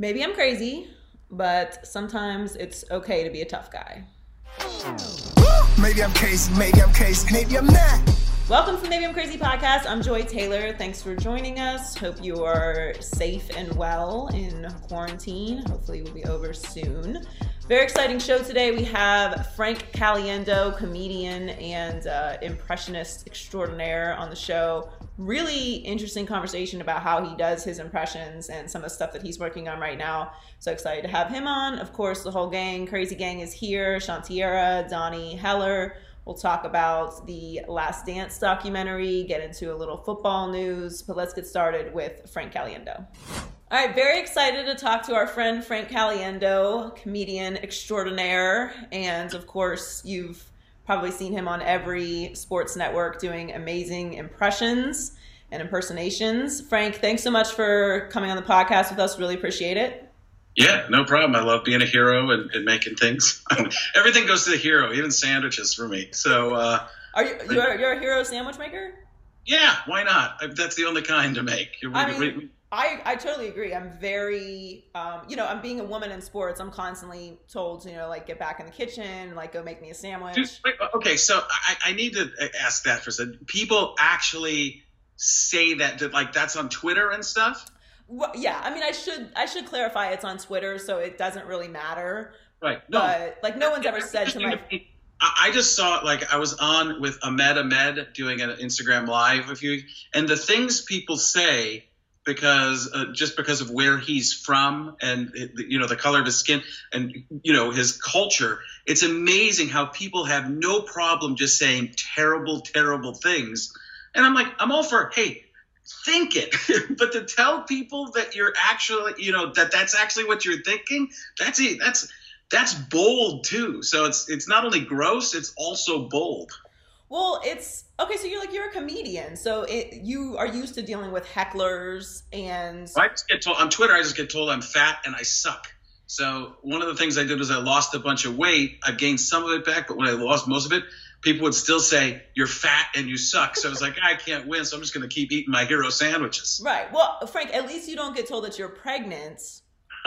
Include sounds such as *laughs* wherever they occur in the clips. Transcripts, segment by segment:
Maybe I'm crazy, but sometimes it's okay to be a tough guy. Maybe I'm crazy, maybe I'm crazy, maybe I'm not. Welcome to the Maybe I'm Crazy podcast. I'm Joy Taylor. Thanks for joining us. Hope you are safe and well in quarantine. Hopefully, we'll be over soon. Very exciting show today. We have Frank Caliendo, comedian and uh, impressionist extraordinaire, on the show. Really interesting conversation about how he does his impressions and some of the stuff that he's working on right now. So excited to have him on. Of course, the whole gang, Crazy Gang, is here. Shantiera, Donnie Heller. We'll talk about the Last Dance documentary, get into a little football news, but let's get started with Frank Caliendo. All right, very excited to talk to our friend Frank Caliendo, comedian extraordinaire. And of course, you've probably seen him on every sports network doing amazing impressions and impersonations. Frank, thanks so much for coming on the podcast with us. Really appreciate it. Yeah, no problem. I love being a hero and, and making things. *laughs* Everything goes to the hero, even sandwiches for me. So, uh, are you you're, you're, a hero sandwich maker? Yeah, why not? That's the only kind to make. I mean, I, I totally agree. I'm very, um, you know, I'm being a woman in sports. I'm constantly told, to, you know, like get back in the kitchen, like go make me a sandwich. Okay, so I, I need to ask that for a second. People actually say that, that, like that's on Twitter and stuff. Well, yeah, I mean, I should I should clarify it's on Twitter, so it doesn't really matter. Right. No. But like, no one's ever said to my. I just saw like I was on with Ahmed Ahmed doing an Instagram live with you, and the things people say because uh, just because of where he's from and you know the color of his skin and you know his culture it's amazing how people have no problem just saying terrible terrible things. And i'm like i'm all for hey think it. *laughs* But to tell people that you're actually you know that that's actually what you're thinking that's it that's that's bold too. So it's it's not only gross it's also bold well, it's okay. So you're like you're a comedian, so it, you are used to dealing with hecklers and. I just get told on Twitter. I just get told I'm fat and I suck. So one of the things I did was I lost a bunch of weight. I've gained some of it back, but when I lost most of it, people would still say you're fat and you suck. So I was like, I can't win, so I'm just going to keep eating my hero sandwiches. Right. Well, Frank, at least you don't get told that you're pregnant. *laughs*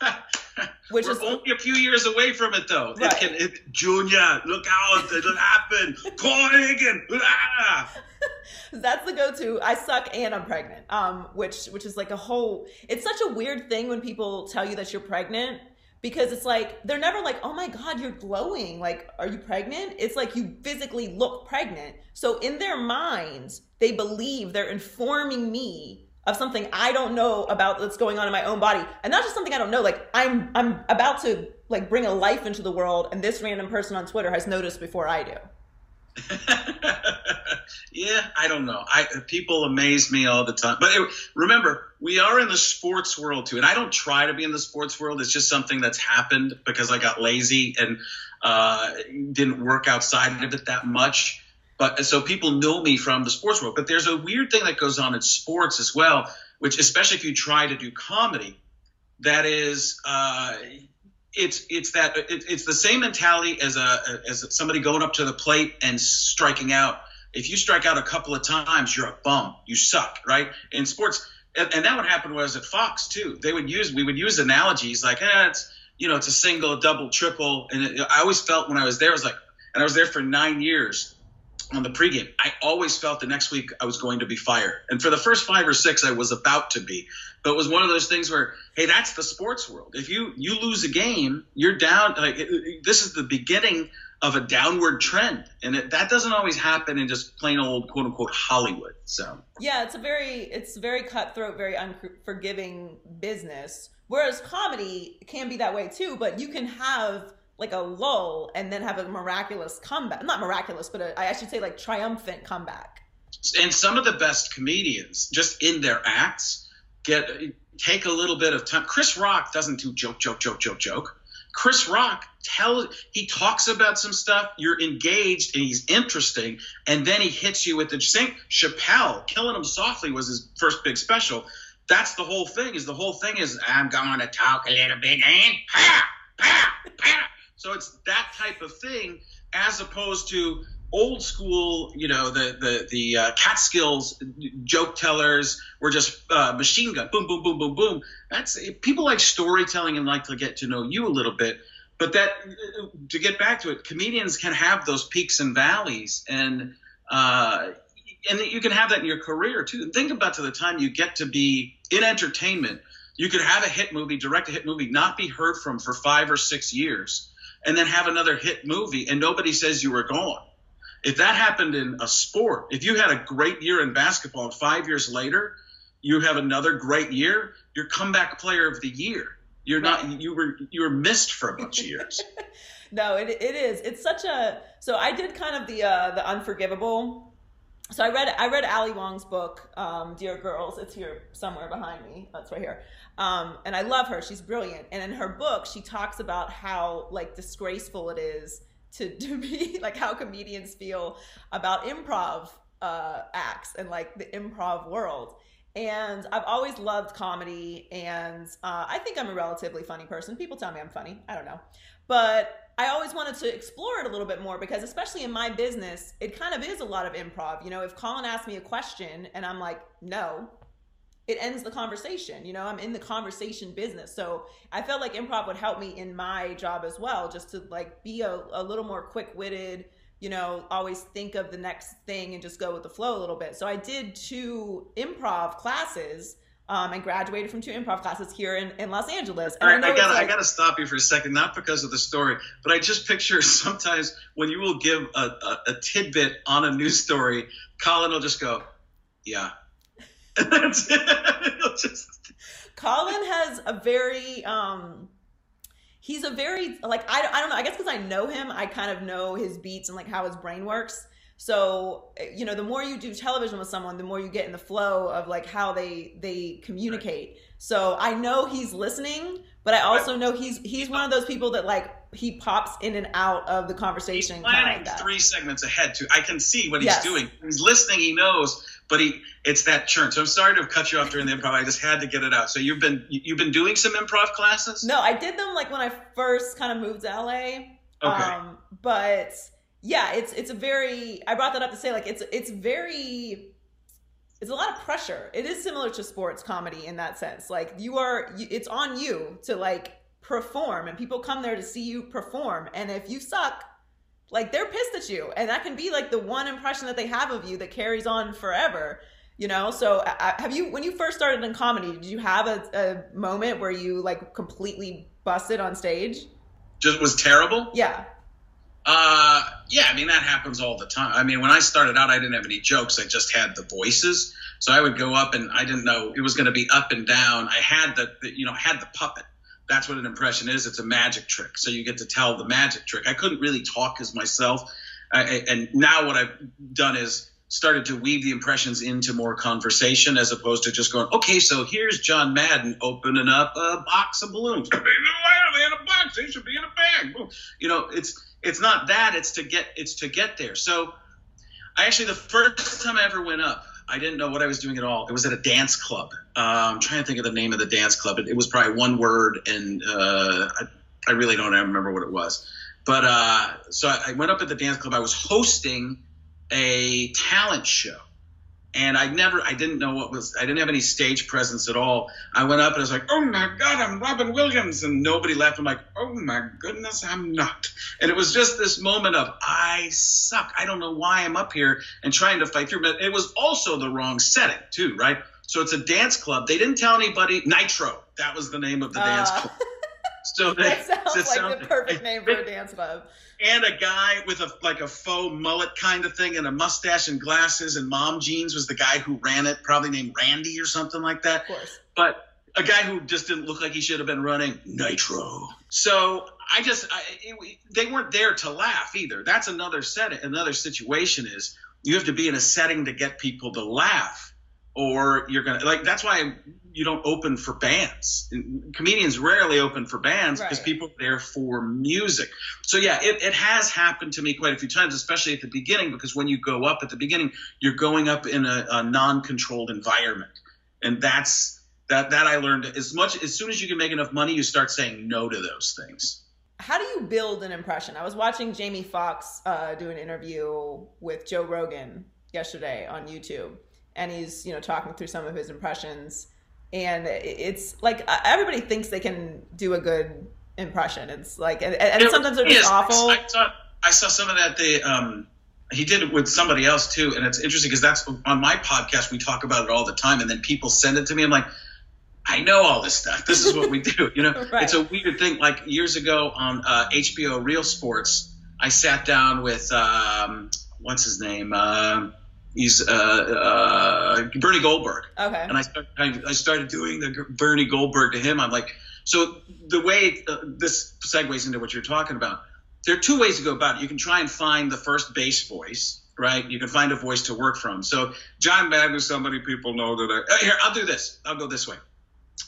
*laughs* Which We're is only a few years away from it, though. Right. It can, it, Junior, look out! It'll happen. *laughs* Ah. *laughs* That's the go-to. I suck and I'm pregnant. Um, which which is like a whole. It's such a weird thing when people tell you that you're pregnant because it's like they're never like, oh my god, you're glowing. Like, are you pregnant? It's like you physically look pregnant. So in their minds, they believe they're informing me of something I don't know about that's going on in my own body. And not just something I don't know, like I'm I'm about to like bring a life into the world and this random person on Twitter has noticed before I do. *laughs* yeah, I don't know. I people amaze me all the time. But it, remember, we are in the sports world too, and I don't try to be in the sports world. It's just something that's happened because I got lazy and uh, didn't work outside of it that much. But so people know me from the sports world. But there's a weird thing that goes on in sports as well, which especially if you try to do comedy, that is. Uh, it's it's that it, it's the same mentality as a as somebody going up to the plate and striking out. If you strike out a couple of times, you're a bum. You suck, right? In sports, and, and that would happen was at Fox too. They would use we would use analogies like, eh, it's you know, it's a single, double, triple, and it, I always felt when I was there, I was like, and I was there for nine years on the pregame, I always felt the next week I was going to be fired. And for the first five or six, I was about to be. But it was one of those things where, hey, that's the sports world. If you you lose a game, you're down. Like this is the beginning of a downward trend, and it, that doesn't always happen in just plain old quote unquote Hollywood. So yeah, it's a very it's very cutthroat, very unforgiving business. Whereas comedy can be that way too, but you can have like a lull and then have a miraculous comeback. Not miraculous, but a, I should say like triumphant comeback. And some of the best comedians, just in their acts, get take a little bit of time. Chris Rock doesn't do joke, joke, joke, joke, joke. Chris Rock tell he talks about some stuff, you're engaged and he's interesting, and then he hits you with the same Chappelle, killing him softly was his first big special. That's the whole thing. Is the whole thing is I'm going to talk a little bit and pa pa pa so it's that type of thing as opposed to old school, you know, the the the uh, Catskills joke tellers were just uh, machine gun, boom, boom, boom, boom, boom. That's people like storytelling and like to get to know you a little bit. But that to get back to it, comedians can have those peaks and valleys, and uh, and you can have that in your career too. Think about to the time you get to be in entertainment. You could have a hit movie, direct a hit movie, not be heard from for five or six years, and then have another hit movie, and nobody says you were gone if that happened in a sport, if you had a great year in basketball and five years later you have another great year, you're comeback player of the year. You're right. not you were you were missed for a bunch of years. *laughs* no, it, it is. It's such a so I did kind of the uh the unforgivable. So I read I read Ali Wong's book, um, Dear Girls. It's here somewhere behind me. That's right here. Um, and I love her. She's brilliant. And in her book, she talks about how like disgraceful it is to, *laughs* to be like how comedians feel about improv uh, acts and like the improv world. And I've always loved comedy, and uh, I think I'm a relatively funny person. People tell me I'm funny. I don't know. But I always wanted to explore it a little bit more because, especially in my business, it kind of is a lot of improv. You know, if Colin asks me a question and I'm like, no, it ends the conversation. You know, I'm in the conversation business. So I felt like improv would help me in my job as well, just to like be a, a little more quick witted, you know, always think of the next thing and just go with the flow a little bit. So I did two improv classes. Um, and graduated from two improv classes here in, in Los Angeles. And I, I, gotta like, I gotta stop you for a second, not because of the story, but I just picture *laughs* sometimes when you will give a, a, a tidbit on a news story, Colin will just go, "Yeah, *laughs* that's it. *laughs* just... Colin has a very um he's a very like I, I don't know i guess because i know him i kind of know his beats and like how his brain works so you know the more you do television with someone the more you get in the flow of like how they they communicate right. so i know he's listening but i also know he's he's one of those people that like he pops in and out of the conversation he's planning like three segments ahead too i can see what he's yes. doing he's listening he knows but he it's that churn. So I'm sorry to have cut you off during the improv. I just had to get it out. So you've been you've been doing some improv classes? No, I did them like when I first kind of moved to LA. Okay. Um, but yeah, it's it's a very I brought that up to say like it's it's very it's a lot of pressure. It is similar to sports comedy in that sense. Like you are it's on you to like perform and people come there to see you perform. And if you suck like they're pissed at you. And that can be like the one impression that they have of you that carries on forever you know? So have you when you first started in comedy did you have a, a moment where you like completely busted on stage? Just was terrible? Yeah uh yeah i mean that happens all the time i mean when i started out i didn't have any jokes i just had the voices so i would go up and i didn't know it was going to be up and down i had the, the you know had the puppet that's what an impression is. It's a magic trick. So you get to tell the magic trick. I couldn't really talk as myself. I, and now what I've done is started to weave the impressions into more conversation as opposed to just going, okay, so here's John Madden opening up a box of balloons. They in a box? They should be in a bag. You know, it's it's not that. It's to get it's to get there. So I actually the first time I ever went up, I didn't know what I was doing at all. It was at a dance club. Uh, I'm trying to think of the name of the dance club. It, it was probably one word, and uh, I, I, really don't remember what it was. But uh, so I, I went up at the dance club. I was hosting a talent show and I never, I didn't know what was, I didn't have any stage presence at all. I went up and I was like, oh my God, I'm Robin Williams. And nobody laughed. I'm like, oh my goodness, I'm not. And it was just this moment of, I suck. I don't know why I'm up here and trying to fight through. But it was also the wrong setting, too, right? So it's a dance club. They didn't tell anybody. Nitro, that was the name of the uh. dance club. *laughs* So they, that sounds like the perfect name for a dance club. And a guy with a like a faux mullet kind of thing and a mustache and glasses and mom jeans was the guy who ran it, probably named Randy or something like that. Of course. But a guy who just didn't look like he should have been running Nitro. So I just I, it, they weren't there to laugh either. That's another set. Another situation is you have to be in a setting to get people to laugh, or you're gonna like. That's why you don't open for bands. Comedians rarely open for bands because right. people are there for music. So yeah, it, it has happened to me quite a few times, especially at the beginning, because when you go up at the beginning, you're going up in a, a non-controlled environment, and that's that that I learned as much as soon as you can make enough money, you start saying no to those things. how do you build an impression? I was watching Jamie Foxx uh, do an interview with Joe Rogan yesterday on YouTube, and he's you know talking through some of his impressions, and it's like everybody thinks they can do a good impression. It's like, and, and It- sometimes they're just awful. I saw, I saw some of that. They um, he did it with somebody else too, and it's interesting because that's on my podcast. We talk about it all the time, and then people send it to me. I'm like, I know all this stuff. This is what we do. You know, *laughs* Right. it's a weird thing. Like years ago on uh, HBO Real Sports, I sat down with um, what's his name. Uh, he's uh, uh, Bernie Goldberg Okay. and I, start, I, I started doing the Bernie Goldberg to him. I'm like, so the way uh, this segues into what you're talking about, there are two ways to go about it. You can try and find the first base voice, right? You can find a voice to work from. So John Madden is somebody people know that I, uh, here, I'll do this. I'll go this way.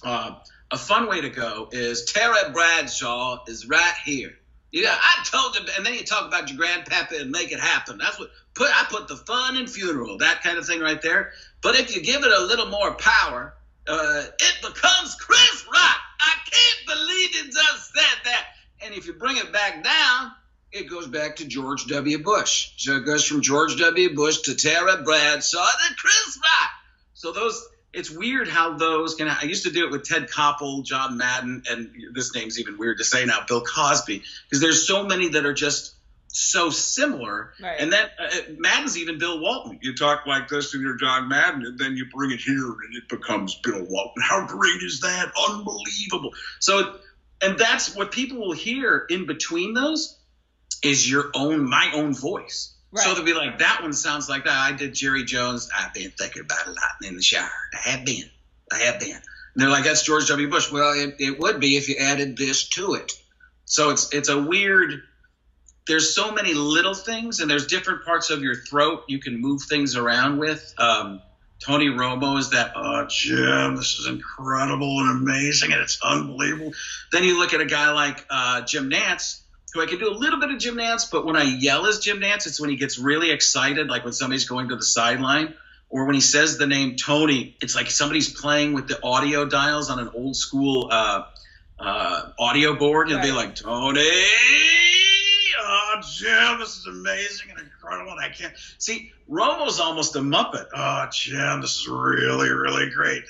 Uh, a fun way to go is Terry Bradshaw is right here. Yeah, I told you, and then you talk about your grandpapa and make it happen. That's what put I put the fun in funeral, that kind of thing right there. But if you give it a little more power, uh, it becomes Chris Rock. I can't believe you just said that. And if you bring it back down, it goes back to George W. Bush. So it goes from George W. Bush to Terry Bradshaw to Chris Rock. So those, it's weird how those can. I used to do it with Ted Koppel, John Madden, and this name's even weird to say now, Bill Cosby, because there's so many that are just so similar. Right. And then uh, Madden's even Bill Walton. You talk like this and you're John Madden, and then you bring it here and it becomes Bill Walton. How great is that? Unbelievable. So, and that's what people will hear in between those is your own, my own voice. So they'll be like, that one sounds like that. I did Jerry Jones. I've been thinking about a lot in the shower. I have been. I have been. And they're like, that's George W. Bush. Well, it, it would be if you added this to it. So it's it's a weird. There's so many little things, and there's different parts of your throat you can move things around with. Um, Tony Romo is that. Oh, Jim, this is incredible and amazing, and it's unbelievable. Then you look at a guy like uh, Jim Nantz, who I can do a little bit of Jim Nantz, but when I yell as Jim Nantz, it's when he gets really excited, like when somebody's going to the sideline, or when he says the name Tony, it's like somebody's playing with the audio dials on an old school uh, uh, audio board. Be Right. like, Tony, oh, Jim, this is amazing and incredible. And I can't see Romo's almost a Muppet. Oh, Jim, this is really, really great.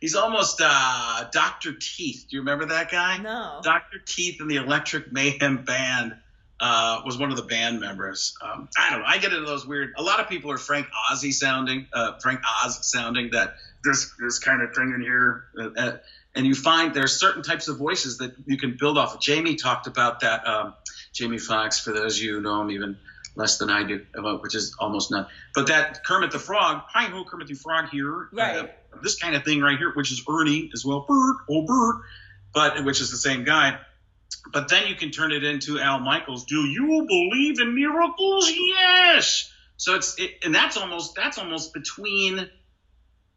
He's almost uh, Dr. Teeth. Do you remember that guy? no. Dr. Teeth and the Electric Mayhem Band uh, was one of the band members. Um, I don't know. I get into those weird. A lot of people are Frank Ozzy sounding, uh, Frank Oz sounding. That this this kind of thing in here, uh, uh, and you find there's certain types of voices that you can build off. Jamie talked about that. Um, Jamie Foxx, for those of you who know him even less than I do, which is almost none. But that Kermit the Frog, hi ho, Kermit the Frog here. Right. Uh, this kind of thing right here, which is Ernie as well, Bert, oh Bert, but which is the same guy. But then you can turn it into Al Michaels. Do you believe in miracles? Yes. So it's it, and that's almost that's almost between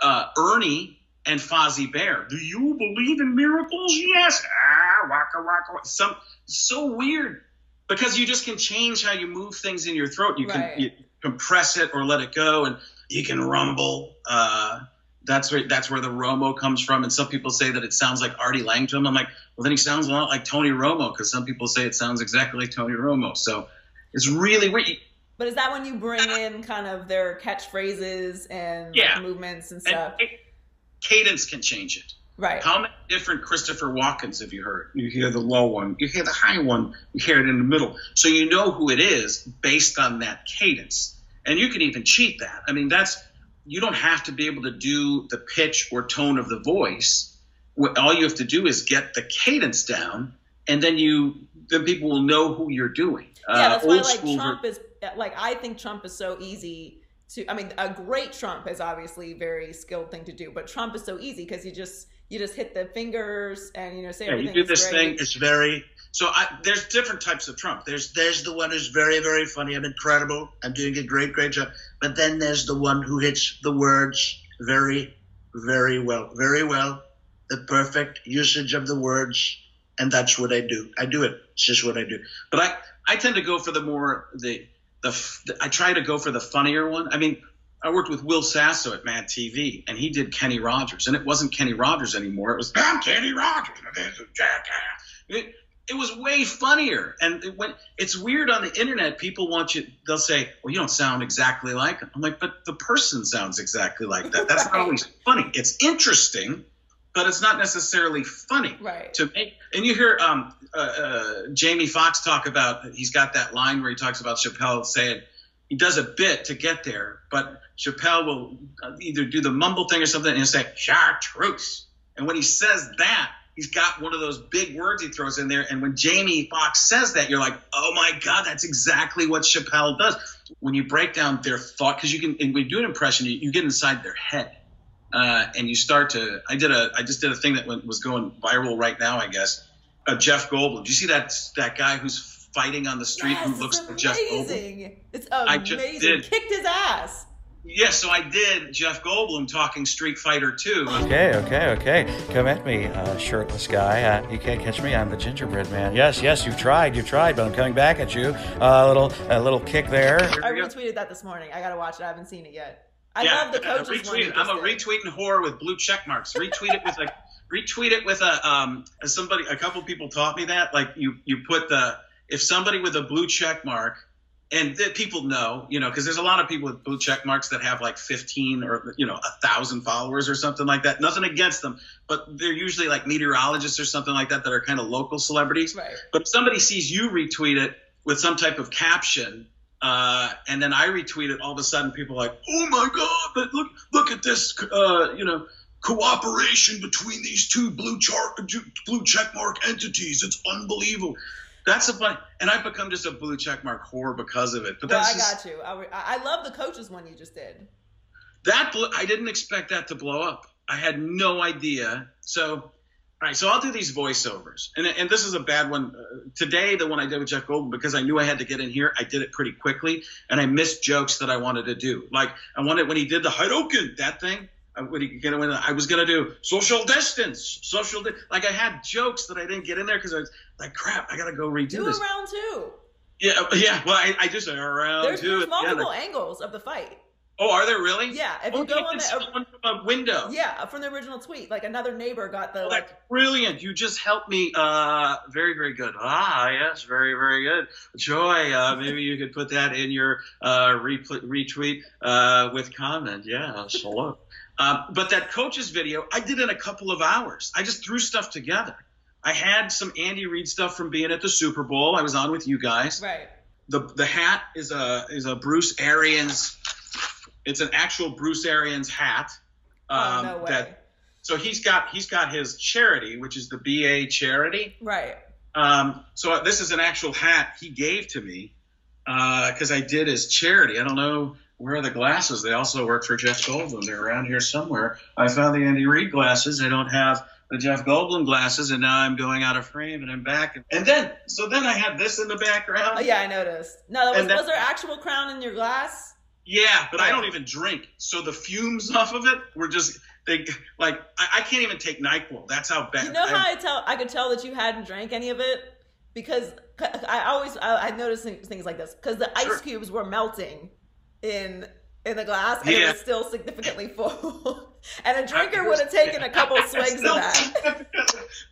uh, Ernie and Fozzie Bear. Do you believe in miracles? Yes. Ah, waka waka. waka. Some so weird because you just can change how you move things in your throat. You can you compress it or let it go, and you can rumble. Uh, that's where that's where the Romo comes from. And some people say that it sounds like Artie Lange to him. I'm like, well, then he sounds a lot like Tony Romo because some people say it sounds exactly like Tony Romo. So it's really weird. But is that when you bring in kind of their catchphrases and like, movements and And stuff? it- cadence can change it. Right. How many different Christopher Walkens have you heard? You hear the low one, you hear the high one, you hear it in the middle. So you know who it is based on that cadence. And you can even cheat that. I mean, that's you don't have to be able to do the pitch or tone of the voice. All you have to do is get the cadence down, and then you then people will know who you're doing. yeah, Uh, that's why old like school ver- Trump is like I think Trump is so easy to. I mean, a great Trump is obviously a very skilled thing to do, but Trump is so easy because you just you just hit the fingers and you know say Yeah, you everything. do this great. thing. It's very so. I, there's different types of Trump. There's there's the one who's very very funny. I'm incredible. I'm doing a great great job. But then there's the one who hits the words very very well, very well. The perfect usage of the words, and that's what I do. I do it. It's just what I do. But I I tend to go for the more the the, I try to go for the funnier one. I mean. I worked with Will Sasso at Mad TV, and he did Kenny Rogers, and it wasn't Kenny Rogers anymore. It was I'm Kenny Rogers, and this is jackass. It, it was way funnier. And it when it's weird on the internet, people want you. They'll say, "Well, you don't sound exactly like." Him. I'm like, but the person sounds exactly like that. That's not always *laughs* funny. It's interesting, but it's not necessarily funny Right. to make. And you hear um, uh, uh, Jamie Foxx talk about. He's got that line where he talks about Chappelle saying he does a bit to get there, but Chappelle will uh, either do the mumble thing or something and he'll say chartreuse. And when he says that, he's got one of those big words he throws in there. And when Jamie Foxx says that, you're like, oh my God, that's exactly what Chappelle does. When you break down their thought, because you can, and when you do an impression, you, you get inside their head. Uh, and you start to. I did a. I just did a thing that went, was going viral right now. I guess. Uh, Jeff Goldblum. Do you see that that guy who's fighting on the street Yes, who looks it's like Jeff Goldblum? amazing. It's I amazing. just did. Kicked his ass. Yeah, so I did Jeff Goldblum talking Street Fighter 2. Okay, okay, okay. Come at me, uh, shirtless guy. Uh, you can't catch me. I'm the gingerbread man. Yes, yes, you've tried, you've tried, but I'm coming back at you. A little, a little kick there. I retweeted that this morning. I gotta watch it. I haven't seen it yet. I yeah, love the coaches retweet. I'm a retweeting whore with blue check marks. Retweet it with like *laughs* retweet it with a um as somebody a couple people taught me that like you you put the if somebody with a blue check mark and that people know you know because there's a lot of people with blue check marks that have like 15 or you know a thousand followers or something like that nothing against them but they're usually like meteorologists or something like that that are kind of local celebrities Right. But if somebody sees you retweet it with some type of caption, uh, and then I retweeted. all of a sudden people are like, "Oh my God! But look, look at this! Uh, you know, cooperation between these two blue chart, blue checkmark entities. It's unbelievable." That's a fun, and I've become just a blue checkmark whore because of it. But Well, that's I just, got you. I, re- I love the coaches one you just did. that I didn't expect that to blow up. I had no idea. So, all right, so I'll do these voiceovers, and and this is a bad one uh, today. The one I did with Jeff Goldblum because I knew I had to get in here. I did it pretty quickly, and I missed jokes that I wanted to do. Like I wanted when he did the Hadoken that thing. I, when he, when I was gonna do social distance, social di- like I had jokes that I didn't get in there because I was like, crap, I gotta go redo Do this. round two. Yeah, yeah. Well, I, I just around There's, two. there's at the end. multiple angles of the fight. Oh, are there really? Yeah, if oh, you go on the- from a window. Yeah, from the original tweet. Like another neighbor got the Oh, like. that's brilliant. You just helped me. Uh, very, very good. Ah, yes, very, very good. Joy, uh, maybe you could put that in your uh, retweet uh, with comment. Yeah, hello. Um, but that coach's video, I did in a couple of hours. I just threw stuff together. I had some Andy Reid stuff from being at the Super Bowl. I was on with you guys. Right. The the hat is a is a Bruce Arians. It's an actual Bruce Arians hat. oh um, no way. That so he's got he's got his charity, which is the BA charity. right. Um, so this is an actual hat he gave to me because I did his charity. I don't know where are the glasses. They also work for Jeff Goldblum. They're around here somewhere. I found the Andy Reid glasses. I don't have the Jeff Goldblum glasses, and now I'm going out of frame and I'm back. And then so then I had this in the background. Oh yeah, I noticed. No, that was, was there actual crown in your glass? Yeah, but I don't even drink. So the fumes *laughs* off of it were just they like I, I can't even take Nyquil. That's how bad. You know how I- I tell I could tell that you hadn't drank any of it because I always I, I noticed things like this because the Sure. ice cubes were melting in in the glass and it was still significantly *laughs* full. and a drinker would have taken a couple *laughs* swigs of that.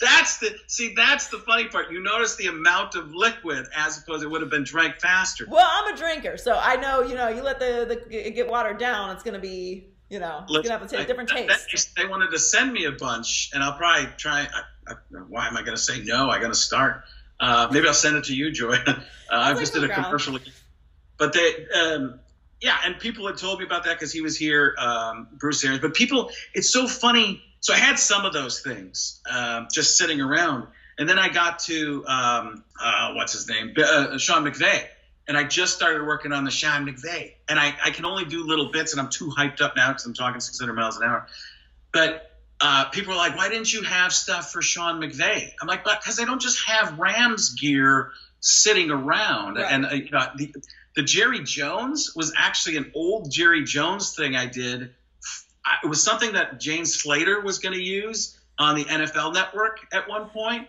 That's the see. That's the funny part. You notice the amount of liquid as opposed it would have been drank faster. Well, I'm a drinker, so I know you know you let the the it get watered down, it's gonna be you know it's gonna have to take a different taste. They wanted to send me a bunch, and I'll probably try. I, I, why am I going to say no? I got to start. Uh, maybe I'll send it to you, Joy. *laughs* uh, I like just did a commercial. But they, um, yeah, and people had told me about that because he was here, um, Bruce Arians. But people, it's so funny. So I had some of those things um, just sitting around, and then I got to um, uh, what's his name, uh, Sean McVay, and I just started working on the Sean McVay, and I, I can only do little bits, and I'm too hyped up now because I'm talking 600 miles an hour. But uh, people are like, why didn't you have stuff for Sean McVay? I'm like, because I don't just have Rams gear sitting around. Right. And uh, you know, the, the Jerry Jones was actually an old Jerry Jones thing I did. It was something that James Slater was going to use on the NFL Network at one point,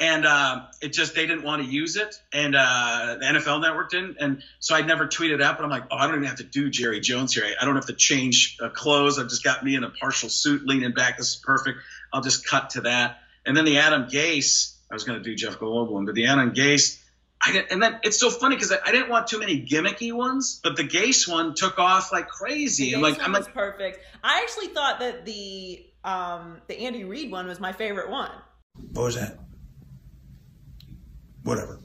and um, it just they didn't want to use it, and uh, the NFL Network didn't, and so I never tweeted out. But I'm like, oh, I don't even have to do Jerry Jones here. I don't have to change uh, clothes. I've just got me in a partial suit, leaning back. This is perfect. I'll just cut to that. And then the Adam Gase I was going to do Jeff Goldblum, but the Adam Gase. I didn't, and then it's so funny because I, I didn't want too many gimmicky ones, but the Gase one took off like crazy. I'm like, Gase I'm one like, perfect. I actually thought that the um the Andy Reid one was my favorite one. What was that? Whatever.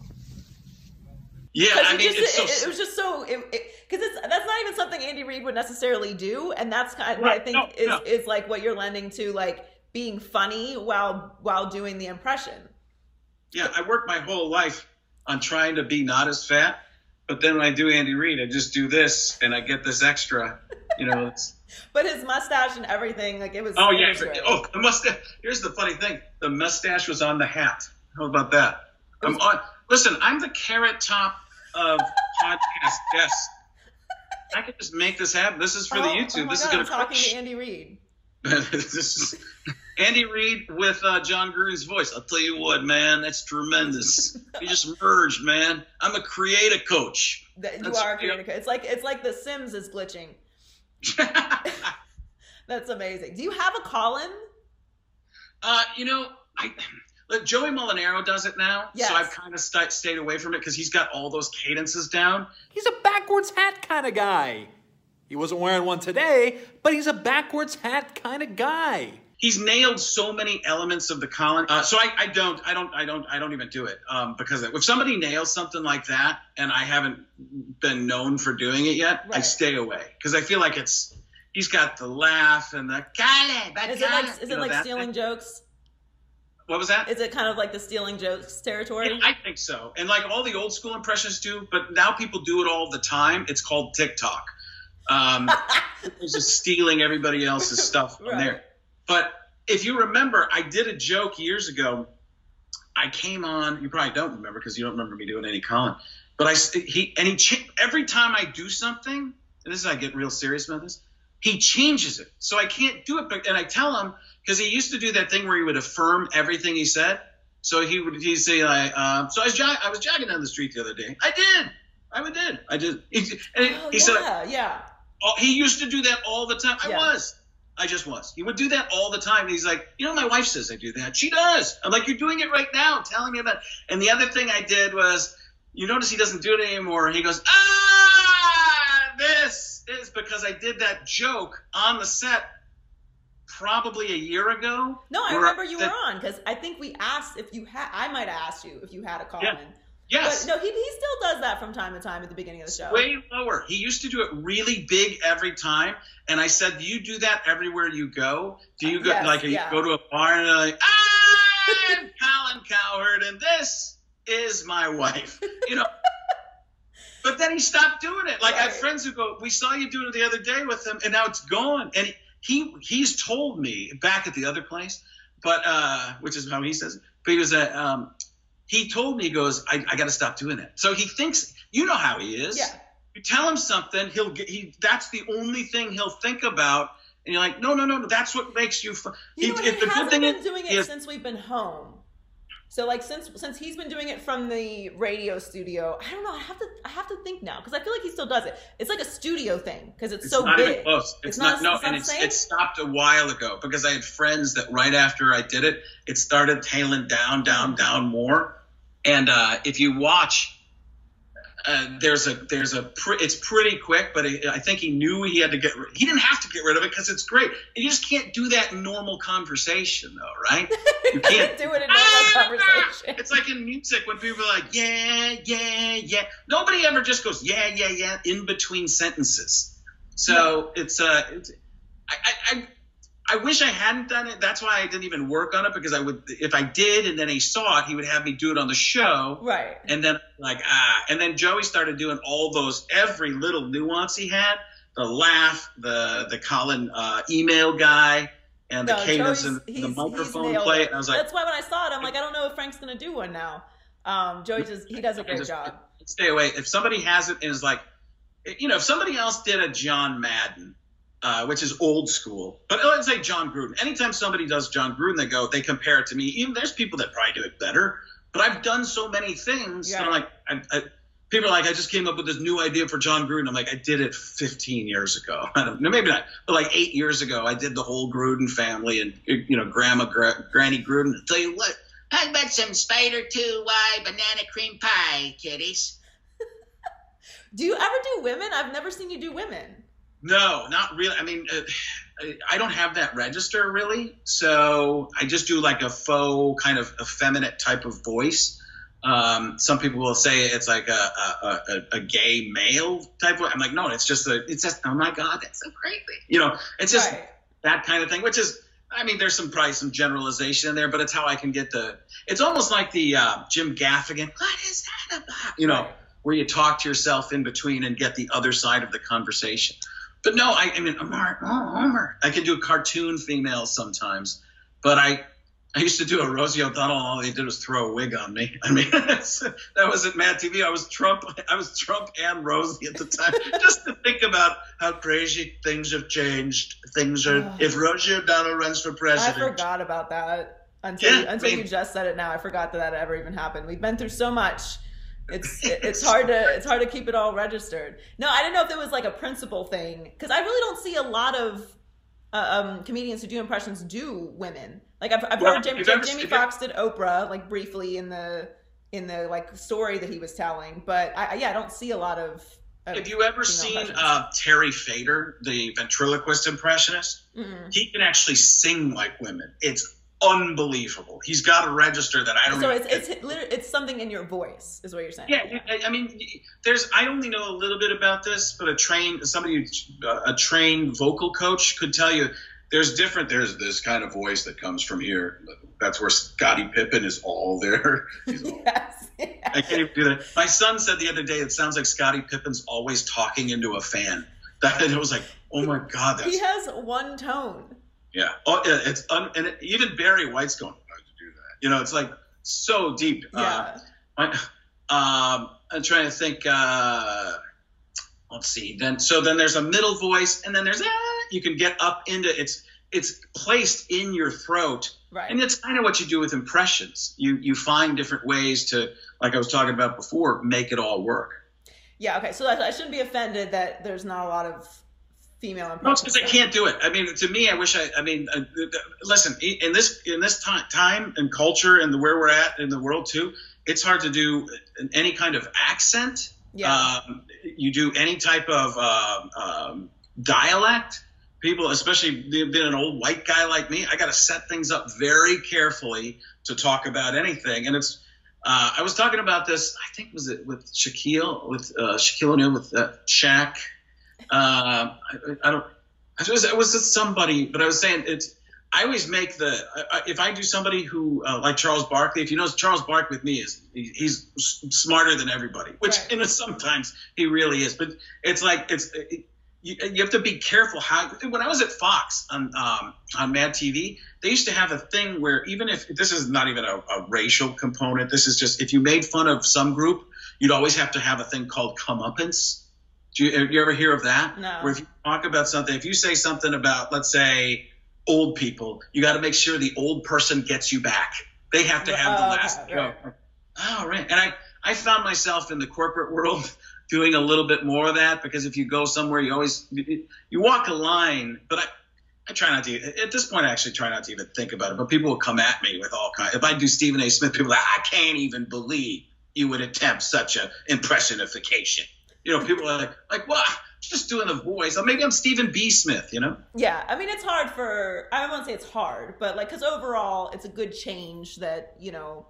yeah. I it, mean, just, it's so. it, it was just so because it's that's not even something Andy Reid would necessarily do, and that's kind of what I think No, is no. is like what you're lending to, like being funny while while doing the impression. yeah, I worked my whole life on trying to be not as fat, but then when I do Andy Reid, I just do this and I get this extra. You know, it's, *laughs* But his mustache and everything, like it was. oh yeah. was. Oh, the mustache. Here's the funny thing: the mustache was on the hat. How about that? I'm on. Listen, I'm the carrot top of podcast *laughs* guests. I could just make this happen. This is for the Oh, YouTube. Oh this God, is I'm gonna talking crush. to Andy Reid. *laughs* this is Andy Reid with uh, Jon Gruden's voice. I'll tell you what, man, that's tremendous. You just *laughs* merged, man. I'm a creative coach. That you That's- are a creative. It's like it's like The Sims is glitching. *laughs* *laughs* That's amazing. Do you have a Colin? uh, you know, I look, Joey Molinaro does it now, Yes. so I've kind of st- stayed away from it because he's got all those cadences down. He's a backwards hat kind of guy. He wasn't wearing one today, but he's a backwards hat kind of guy. He's nailed so many elements of the Colin. Uh, so I, I don't, I don't, I don't, I don't even do it um, because if somebody nails something like that and I haven't been known for doing it yet, I stay away because I feel like it's. He's got the laugh and the Colin, but Is it like is it know, like stealing thing. jokes? What was that? Is it kind of like the stealing jokes territory? Yeah, I think so. And like all the old school impressions do, but now people do it all the time. It's called TikTok. Um, *laughs* it's just stealing everybody else's stuff from Right. there. But if you remember, I did a joke years ago. I came on. You probably don't remember because you don't remember me doing any Colin. But I he and he every time I do something, and this is I get real serious about this. He changes it, so I can't do it. But and I tell him because he used to do that thing where he would affirm everything he said. So he would he'd say like, uh, so I was jog- I was jogging down the street the other day. I did. I would did. I did. He, and Oh, he said yeah, yeah. Oh, he used to do that all the time. I was. I just was. He would do that all the time. He's like, you know, my wife says I do that. She does. I'm like, you're doing it right now, telling me about. And the other thing I did was, you notice he doesn't do it anymore. He goes, ah, this is because I did that joke on the set probably a year ago. No, I remember you that- were on because I think we asked if you had. I might have asked you if you had a Colin. Yes. But no, he, he still does that from time to time at the beginning of the show. way lower. He used to do it really big every time, and I said, "Do you do that everywhere you go? Do you go Yes, like you go to a bar and like, I'm Colin Cowherd, and this is my wife," you know? *laughs* but then he stopped doing it. Like I have friends who go, "We saw you doing it the other day with him, and now it's gone." And he, he he's told me back at the other place, but uh, which is how he says. It, but he was a um, he told me he goes, I, I got to stop doing it. So he thinks, you know how he is. Yeah. You tell him something, he'll get he. That's the only thing he'll think about, and you're like, no, no, no, no. That's what makes you. Fu-. You know? He, if the good hasn't thing been is, doing he it has- since we've been home. So like since since he's been doing it from the radio studio, I don't know. I have to I have to think now because I feel like he still does it. It's like a studio thing because it's, It's so not big. even close. It's, It's not, not- no, it's not and it's it stopped a while ago because I had friends that right after I did it, it started tailing down, down, down more. And uh, if you watch, uh, there's a there's a it's pretty quick, but I I think he knew he had to get rid- he didn't have to get rid of it because it's great. And you just can't do that in normal conversation though, right? *laughs* You can't do it in normal Ah! *laughs* conversation. It's like in music when people are like, yeah, yeah, yeah. Nobody ever just goes, yeah, yeah, yeah, in between sentences. So it's uh, it's, I, I, I, I wish I hadn't done it. That's why I didn't even work on it because I would, if I did, and then he saw it, he would have me do it on the show. Right. And then like ah, and then Joey started doing all those every little nuance he had, the laugh, the the Colin uh, email guy, and the No, cadence Joey's- and the microphone play. I was like, That's why when I saw it, I'm like, I don't know if Frank's gonna do one now. Um, Joey just he does a *laughs* great just- job. stay away. If somebody has it and is like, you know, if somebody else did a John Madden, uh, which is old school, but let's say Jon Gruden. Anytime somebody does Jon Gruden, they go, they compare it to me. Even there's people that probably do it better, but I've done so many things. Yeah. I'm like, I, I, people are like, I just came up with this new idea for Jon Gruden. I'm like, I did it 15 years ago. *laughs* I don't know, maybe not, but like eight years ago, I did the whole Gruden family and you know, Grandma, Gra- Granny Gruden. I tell you what. How about some spider two Y banana cream pie, kiddies? *laughs* Do you ever do women? I've never seen you do women. No, not really. I mean, uh, I don't have that register really, so I just do like a faux kind of effeminate type of voice. Um, some people will say it's like a, a, a, a gay male type of. I'm like, no, it's just a. It's just. Oh my god, that's so crazy. You know, it's just Right. that kind of thing. Which is, I mean, there's some probably some generalization in there, but it's how I can get the. It's almost like the uh, Jim Gaffigan. What is that about? You know, where you talk to yourself in between and get the other side of the conversation. But no, I, I mean, Omar, oh, Homer. I can do a cartoon females sometimes, but I, I used to do a Rosie O'Donnell. and All they did was throw a wig on me. I mean, *laughs* that was at Mad TV. I was Trump. I was Trump and Rosie at the time. *laughs* Just to think about how crazy things have changed. Things are. *sighs* if Rosie O'Donnell runs for president, I forgot about that until Yeah, until I mean- you just said it. Now I forgot that that ever even happened. We've been through so much. It's it's hard to it's hard to keep it all registered. No, I didn't know if it was like a principal thing because I really don't see a lot of uh, um, comedians who do impressions do women. Like I've, I've Well, heard Jamie, if ever- if Foxx did Oprah like briefly in the in the like story that he was telling, but I, I- yeah, I don't see a lot of. of Have you ever seen uh, Terry Fator, the ventriloquist impressionist? Mm-mm. He can actually sing like women. It's unbelievable. He's got a register that I don't. Know. So it's it's it's something in your voice, is what you're saying. Yeah, I, I mean, there's. I only know a little bit about this, but a trained somebody, uh, a trained vocal coach could tell you. There's different. There's this kind of voice that comes from here. That's where Scottie Pippen is all there. *laughs* He's all, Yes. I can't even do that. My son said the other day it sounds like Scottie Pippen's always talking into a fan. That and it was like, oh my god, that's he has one tone. Yeah. Oh, yeah, it's un, and it, even Barry White's going, you do that? You know, it's like so deep. Yeah. Uh, I, um, I'm trying to think. Uh, let's see. Then so then there's a middle voice, and then there's ah, you can get up into it's it's placed in your throat, right. and it's kind of what you do with impressions. You you find different ways to, like I was talking about before, make it all work. yeah. Okay. So that, I shouldn't be offended that there's not a lot of female No, it's because I can't do it. I mean, to me, I wish I. I mean, uh, listen. In this in this time, time and culture and the, where we're at in the world too, it's hard to do any kind of accent. Yeah. Um, you do any type of um, um, dialect. People, especially being an old white guy like me, I got to set things up very carefully to talk about anything. And it's. Uh, I was talking about this. I think was it with Shaquille with uh, Shaquille O'Neal with uh, Shaq. Uh, I, I don't. I it was just somebody, but I was saying it's. I always make the I- if I do somebody who uh, like Charles Barkley. If you know Charles Barkley with me is he, he's smarter than everybody, which Right. you know sometimes he really is. But it's like it's it, you, you have to be careful how. When I was at Fox on um, on Mad TV, they used to have a thing where even if this is not even a, a racial component, this is just if you made fun of some group, you'd always have to have a thing called comeuppance. Do you, you ever hear of that? No. Where if you talk about something, if you say something about, let's say, old people, you got to make sure the old person gets you back. They have to have the Oh, okay, last right. joke. Oh, right. And I, I found myself in the corporate world *laughs* doing a little bit more of that because if you go somewhere, you always you, you walk a line. But I, I try not to. At this point, I actually try not to even think about it. But people will come at me with all kinds. If I do Stephen A. Smith, people are like, I can't even believe you would attempt such a impressionification. You know, people are like, like, what? Just doing the voice. Or maybe I'm Stephen B. Smith. You know. Yeah, I mean it's hard for I won't say it's hard, but like because overall it's a good change that you know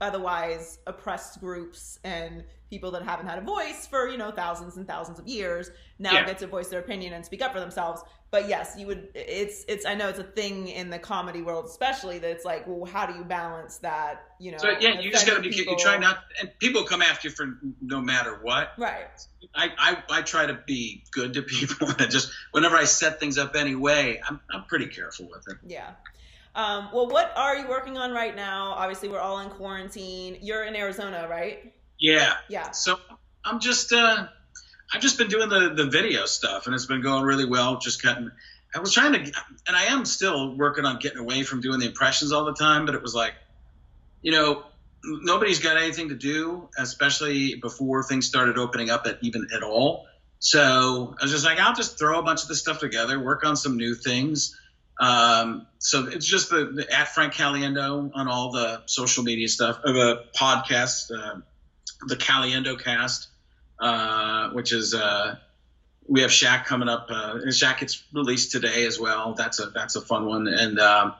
otherwise oppressed groups and people that haven't had a voice for you know thousands and thousands of years now Yeah. get to voice their opinion and speak up for themselves. But yes, you would. It's it's I know it's a thing in the comedy world especially that it's like well how do you balance that you know So yeah, you just got to be. offending You try not, and people come after you for no matter what. right. I, I, I try to be good to people *laughs* and just whenever I set things up anyway, I'm, I'm pretty careful with it. Yeah. Um, well, what are you working on right now? Obviously, we're all in quarantine. You're in Arizona, right? Yeah. Yeah. So I'm just uh, I've just been doing the the video stuff and it's been going really well. Just cutting. I was trying to, and I am still working on getting away from doing the impressions all the time. But it was like, you know, nobody's got anything to do, especially before things started opening up at even at all. So I was just like, I'll just throw a bunch of this stuff together, work on some new things. Um, so it's just the, the at Frank Caliendo on all the social media stuff, uh, the podcast, uh, the Caliendo Cast, uh, which is uh, we have Shaq coming up. Uh, and Shaq gets released today as well. That's a that's a fun one, and um,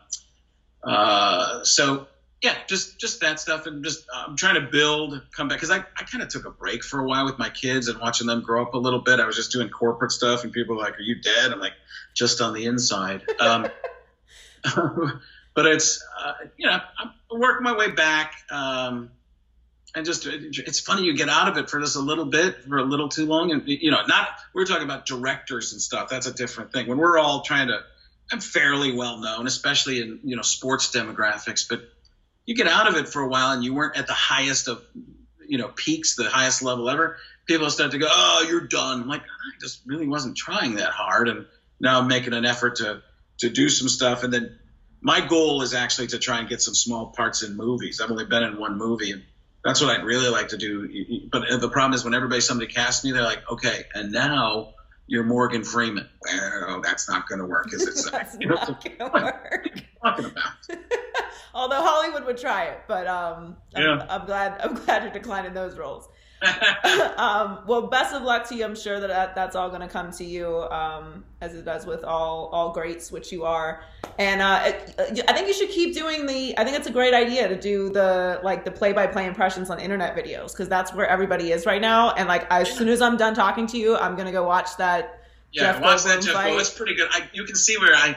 uh, so yeah, just just that stuff, and just I'm trying to build, come back because I, I kind of took a break for a while with my kids and watching them grow up a little bit. I was just doing corporate stuff, and people were like, "Are you dead?" I'm like, "Just on the inside." Um, *laughs* but it's uh, you know I'm working my way back. Um, and just it's funny you get out of it for just a little bit for a little too long and you know not we're talking about directors and stuff that's a different thing when we're all trying to i'm fairly well known especially in you know sports demographics but you get out of it for a while and you weren't at the highest of you know peaks the highest level ever people start to go oh you're done. I'm like i just really wasn't trying that hard. And now i'm making an effort to to do some stuff. And then my goal is actually to try and get some small parts in movies. I've only been in one movie and that's what I'd really like to do. But the problem is, when everybody somebody casts me, they're like, "Okay, and now you're Morgan Freeman." Well, that's not going to work, is it? *laughs* That's You know, not gonna what work. are you talking about? *laughs* Although Hollywood would try it, but um, I'm, I'm glad I'm glad you're declining those roles. *laughs* um, well, best of luck to you. I'm sure that, that that's all going to come to you, um, as it does with all all greats, which you are. And uh, it- I think you should keep doing the. I think it's a great idea to do the like the play by play impressions on internet videos because that's where everybody is right now. And like as soon as I'm done talking to you, I'm gonna go watch that. Yeah, Jeff watch that Jeff. fight. Goldblum. It's pretty good. I, you can see where I,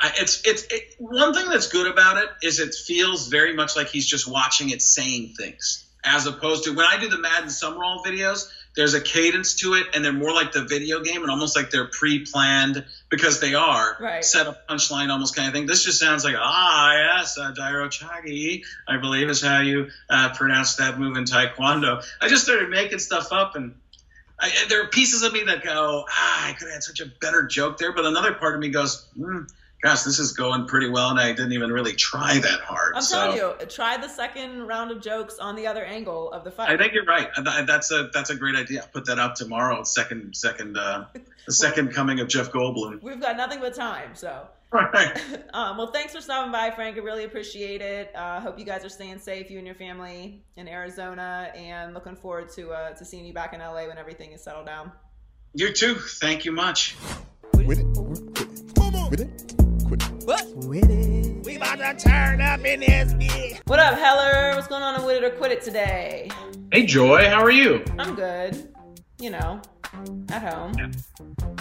I it's it's it, one thing that's good about it is it feels very much like he's just watching it saying things as opposed to when I do the Madden Summerall videos. There's a cadence to it, and they're more like the video game, and almost like they're pre-planned because they are Right. set up punchline, almost kind of thing. This just sounds like ah yes, uh, Dairo Chagi, I believe is how you uh, pronounce that move in Taekwondo. I just started making stuff up, and I, there are pieces of me that go, ah, I could have had such a better joke there. But another part of me goes, hmm, gosh, this is going pretty well, and I didn't even really try that hard. I'm so telling you, try the second round of jokes on the other angle of the fight. I think you're right. I- I- That's a that's a great idea. I'll put that up tomorrow. Second second uh, *laughs* the second coming of Jeff Goldblum. We've got nothing but time, so. Right. Um, *laughs* well, thanks for stopping by, Frank. I really appreciate it. Uh, hope you guys are staying safe, you and your family in Arizona, and looking forward to uh, to seeing you back in LA when everything is settled down. You too. Thank you much. With it, or quit it. With it. We about to turn up in this bitch. What up, Heller? What's going on With It or Quit It today? Hey Joy, how are you? I'm good. You know, at home.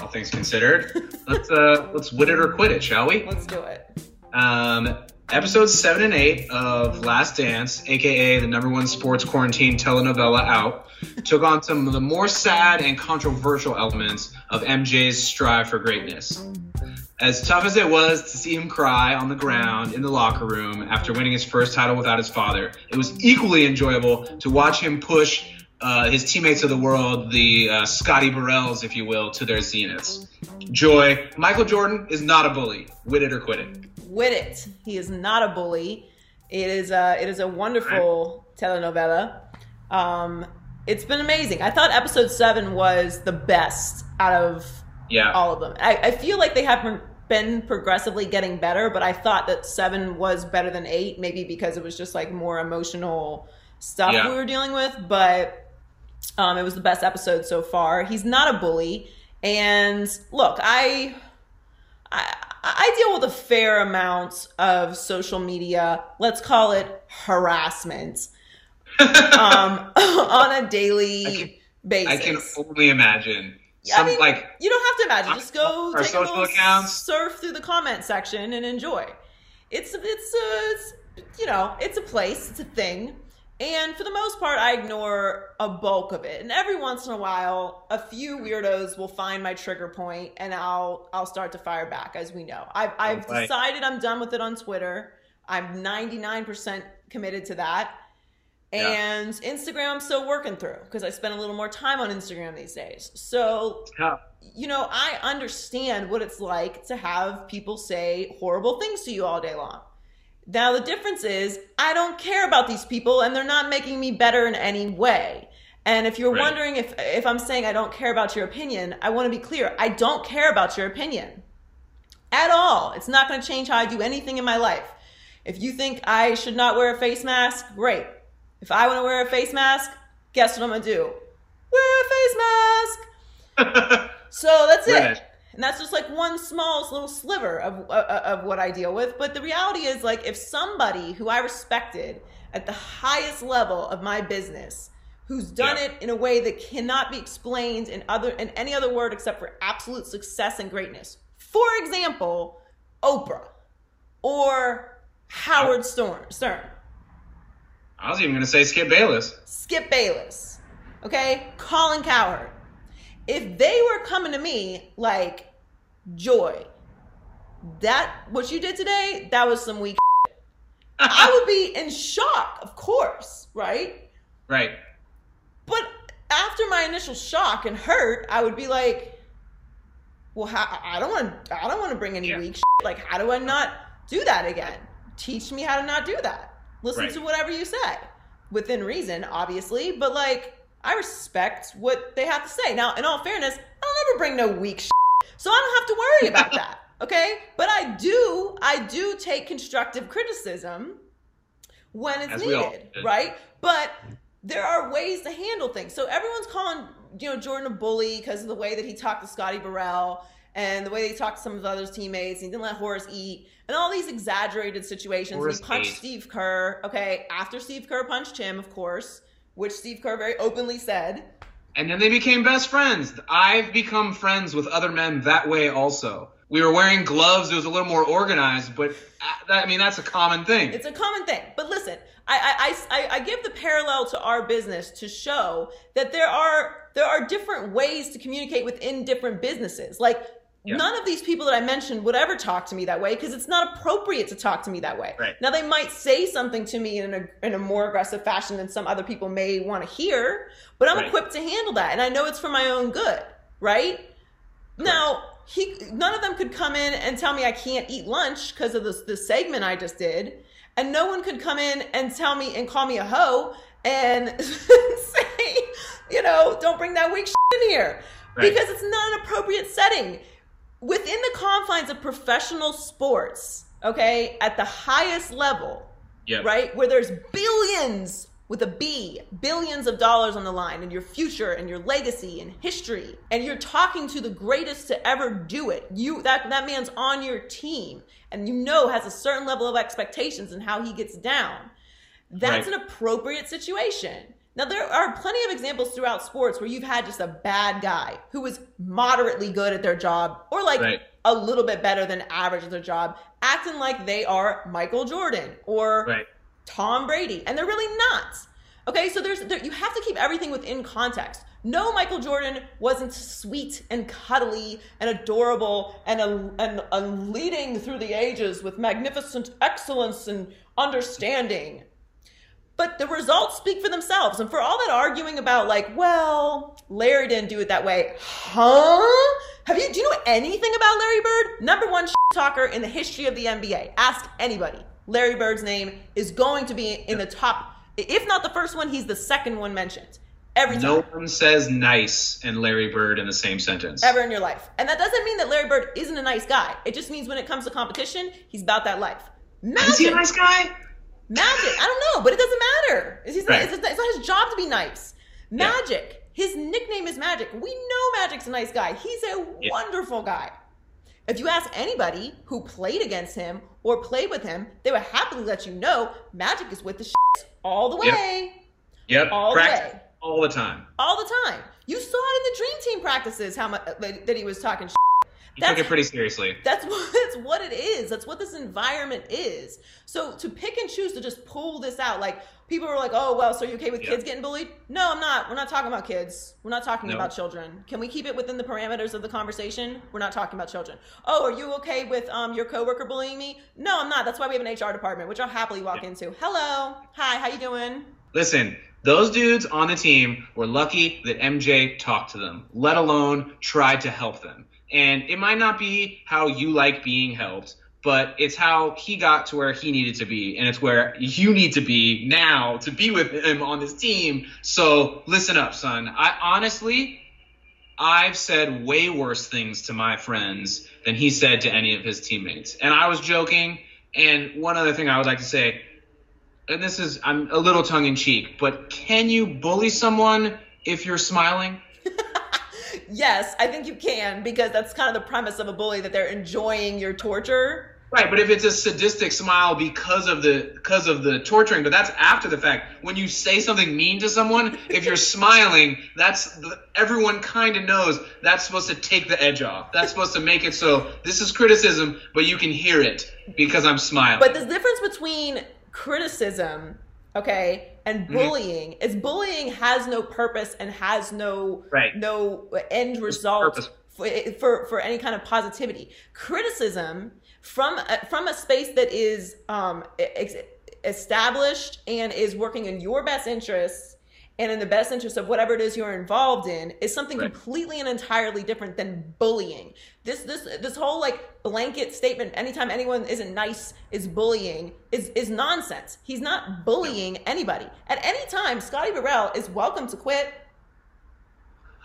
All things considered, *laughs* let's uh let's wit it or quit it, shall we? Let's do it. Um, episodes seven and eight of Last Dance, aka the number one sports quarantine telenovela out, took on some of the more sad and controversial elements of MJ's strive for greatness. As tough as it was to see him cry on the ground in the locker room after winning his first title without his father, it was equally enjoyable to watch him push uh, his teammates of the world, the uh, Scotty Burrells, if you will, to their zeniths. Joy, Michael Jordan is not a bully. Wit it or quit it. Wit It. He is not a bully. It is a, it is a wonderful telenovela. Um, it's been amazing. I thought episode seven was the best out of Yeah. all of them. I, I feel like they haven't been progressively getting better, but I thought that seven was better than eight, maybe because it was just like more emotional stuff Yeah. we were dealing with. But um, it was the best episode so far. He's not a bully, and look, I. I, I deal with a fair amount of social media, let's call it harassment, *laughs* um, *laughs* on a daily I can- basis. I can only imagine. Yeah, Some I mean, like you don't have to imagine. Just go take a social little accounts. surf through the comment section and enjoy. It's it's uh, it's you know it's a place, it's a thing, and for the most part, I ignore a bulk of it. And every once in a while, a few weirdos will find my trigger point, and I'll I'll start to fire back. As we know, I've I've right. decided I'm done with it on Twitter. I'm 99% committed to that. Yeah. And Instagram, I'm still working through because I spend a little more time on Instagram these days. So yeah, you know, I understand what it's like to have people say horrible things to you all day long. Now, the difference is, I don't care about these people and they're not making me better in any way. And if you're Right. wondering if, if I'm saying I don't care about your opinion, I want to be clear. I don't care about your opinion. at all. It's not going to change how I do anything in my life. If you think I should not wear a face mask, great. If I want to wear a face mask, guess what I'm going to do? Wear a face mask. *laughs* So that's Wear it. that. And that's just like one small little sliver of, uh, of what I deal with. But the reality is, like, if somebody who I respected at the highest level of my business, who's done Yeah. it in a way that cannot be explained in other in any other word except for absolute success and greatness, for example, Oprah or Howard Stern, Stern, I was even going to say Skip Bayless. Skip Bayless, okay, Colin Cowherd. If they were coming to me like, Joy, that what you did today, that was some weak. I would be in shock, of course, right? Right. But after my initial shock and hurt, I would be like, well, how, I don't want to. I don't want to bring any Yeah. weak. Shit. Like, how do I not do that again? Teach me how to not do that. Listen Right. to whatever you say, within reason, obviously. But like, I respect what they have to say. Now, in all fairness, I don't ever bring no weak. Shit, so I don't have to worry about *laughs* that. Okay, but I do. I do take constructive criticism when it's As needed, right? But there are ways to handle things. So everyone's calling, you know, Jordan a bully because of the way that he talked to Scotty Burrell and the way they he talked to some of the other teammates. And he didn't let Horace eat and all these exaggerated situations. Horace he punched ate. Steve Kerr. Okay, after Steve Kerr punched him, of course, which Steve Kerr very openly said. And then they became best friends. I've become friends with other men that way also. We were wearing gloves. It was a little more organized, but uh, that, I mean, that's a common thing. It's a common thing. But listen, I, I, I, I give the parallel to our business to show that there are there are different ways to communicate within different businesses. Like Yeah. none of these people that I mentioned would ever talk to me that way because it's not appropriate to talk to me that way. Right. Now they might say something to me in a in a more aggressive fashion than some other people may want to hear, but I'm Right. equipped to handle that, and I know it's for my own good. Right. Now, he none of them could come in and tell me I can't eat lunch because of this this segment I just did, and no one could come in and tell me and call me a hoe and *laughs* say, you know, don't bring that weak shit in here Right. because it's not an appropriate setting within the confines of professional sports. Okay, at the highest level, Yep. right? Where there's billions with a B, billions of dollars on the line, and your future and your legacy and history, and you're talking to the greatest to ever do it. You that that man's on your team, and you know has a certain level of expectations and how he gets down. That's Right. an appropriate situation. Now there are plenty of examples throughout sports where you've had just a bad guy who was moderately good at their job, or like Right. a little bit better than average at their job, acting like they are Michael Jordan or Right. Tom Brady, and they're really not. Okay, so there's there, you have to keep everything within context. No, Michael Jordan wasn't sweet and cuddly and adorable and a, and, and leading through the ages with magnificent excellence and understanding. But the results speak for themselves. And for all that arguing about, like, well, Larry didn't do it that way, huh? Have you? Do you know anything about Larry Bird? Number one talker in the history of the NBA. Ask anybody. Larry Bird's name is going to be in the top. If not the first one, he's the second one mentioned every time No one says nice and Larry Bird in the same sentence. ever in your life. And that doesn't mean that Larry Bird isn't a nice guy. It just means when it comes to competition, he's about that life. Magic. Is he a nice guy? Magic. I don't know, but it doesn't matter. It's, he's not, Right. it's, it's not his job to be nice. Magic. His nickname is Magic. We know Magic's a nice guy. He's a Yeah. wonderful guy. If you ask anybody who played against him or played with him, they would happily let you know Magic is with the shit all the way. Yep. All the way. all the time. All the time. You saw it in the Dream Team practices how much that he was talking shit. He took it pretty seriously. That's what *laughs* that's what it is. That's what this environment is. So to pick and choose to just pull this out, like people are like, "Oh, well, so are you okay with Yeah. kids getting bullied?" No, I'm not. We're not talking about kids. We're not talking No. about children. Can we keep it within the parameters of the conversation? We're not talking about children. Oh, are you okay with um your coworker bullying me? No, I'm not. That's why we have an HR department, which I'll happily walk Yeah. into. Hello, hi, how you doing? Listen, those dudes on the team were lucky that MJ talked to them, let alone tried to help them. And it might not be how you like being helped, but it's how he got to where he needed to be, and it's where you need to be now to be with him on this team. So listen up, son. I honestly, I've said way worse things to my friends than he said to any of his teammates. And I was joking. And one other thing I would like to say, and this is I'm a little tongue in cheek, but can you bully someone if you're smiling? Yes, I think you can because that's kind of the premise of a bully that they're enjoying your torture. Right, but if it's a sadistic smile because of the because of the torturing, but that's after the fact. When you say something mean to someone, if you're *laughs* smiling, that's everyone kind of knows that's supposed to take the edge off. That's supposed to make it so this is criticism, but you can hear it because I'm smiling. But the difference between criticism, okay, and Mm-hmm. bullying is bullying has no purpose and has no Right. no end result for, for for any kind of positivity. Criticism from a, from a space that is um, ex- established and is working in your best interests and in the best interest of whatever it is you're involved in is something Right. completely and entirely different than bullying. This this this whole like blanket statement anytime anyone isn't nice is bullying is is nonsense. He's not bullying anybody. At any time Scotty Burrell is welcome to quit.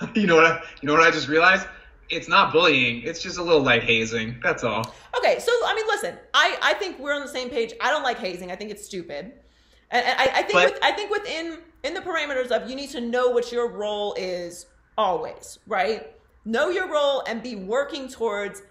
*laughs* you know what? I, you know what I just realized? It's not bullying. It's just a little light hazing. That's all. Okay, so I mean, listen, I I think we're on the same page. I don't like hazing. I think it's stupid, and, and I, I think But- with, I think within in the parameters of you need to know what your role is always, right? Know your role and be working towards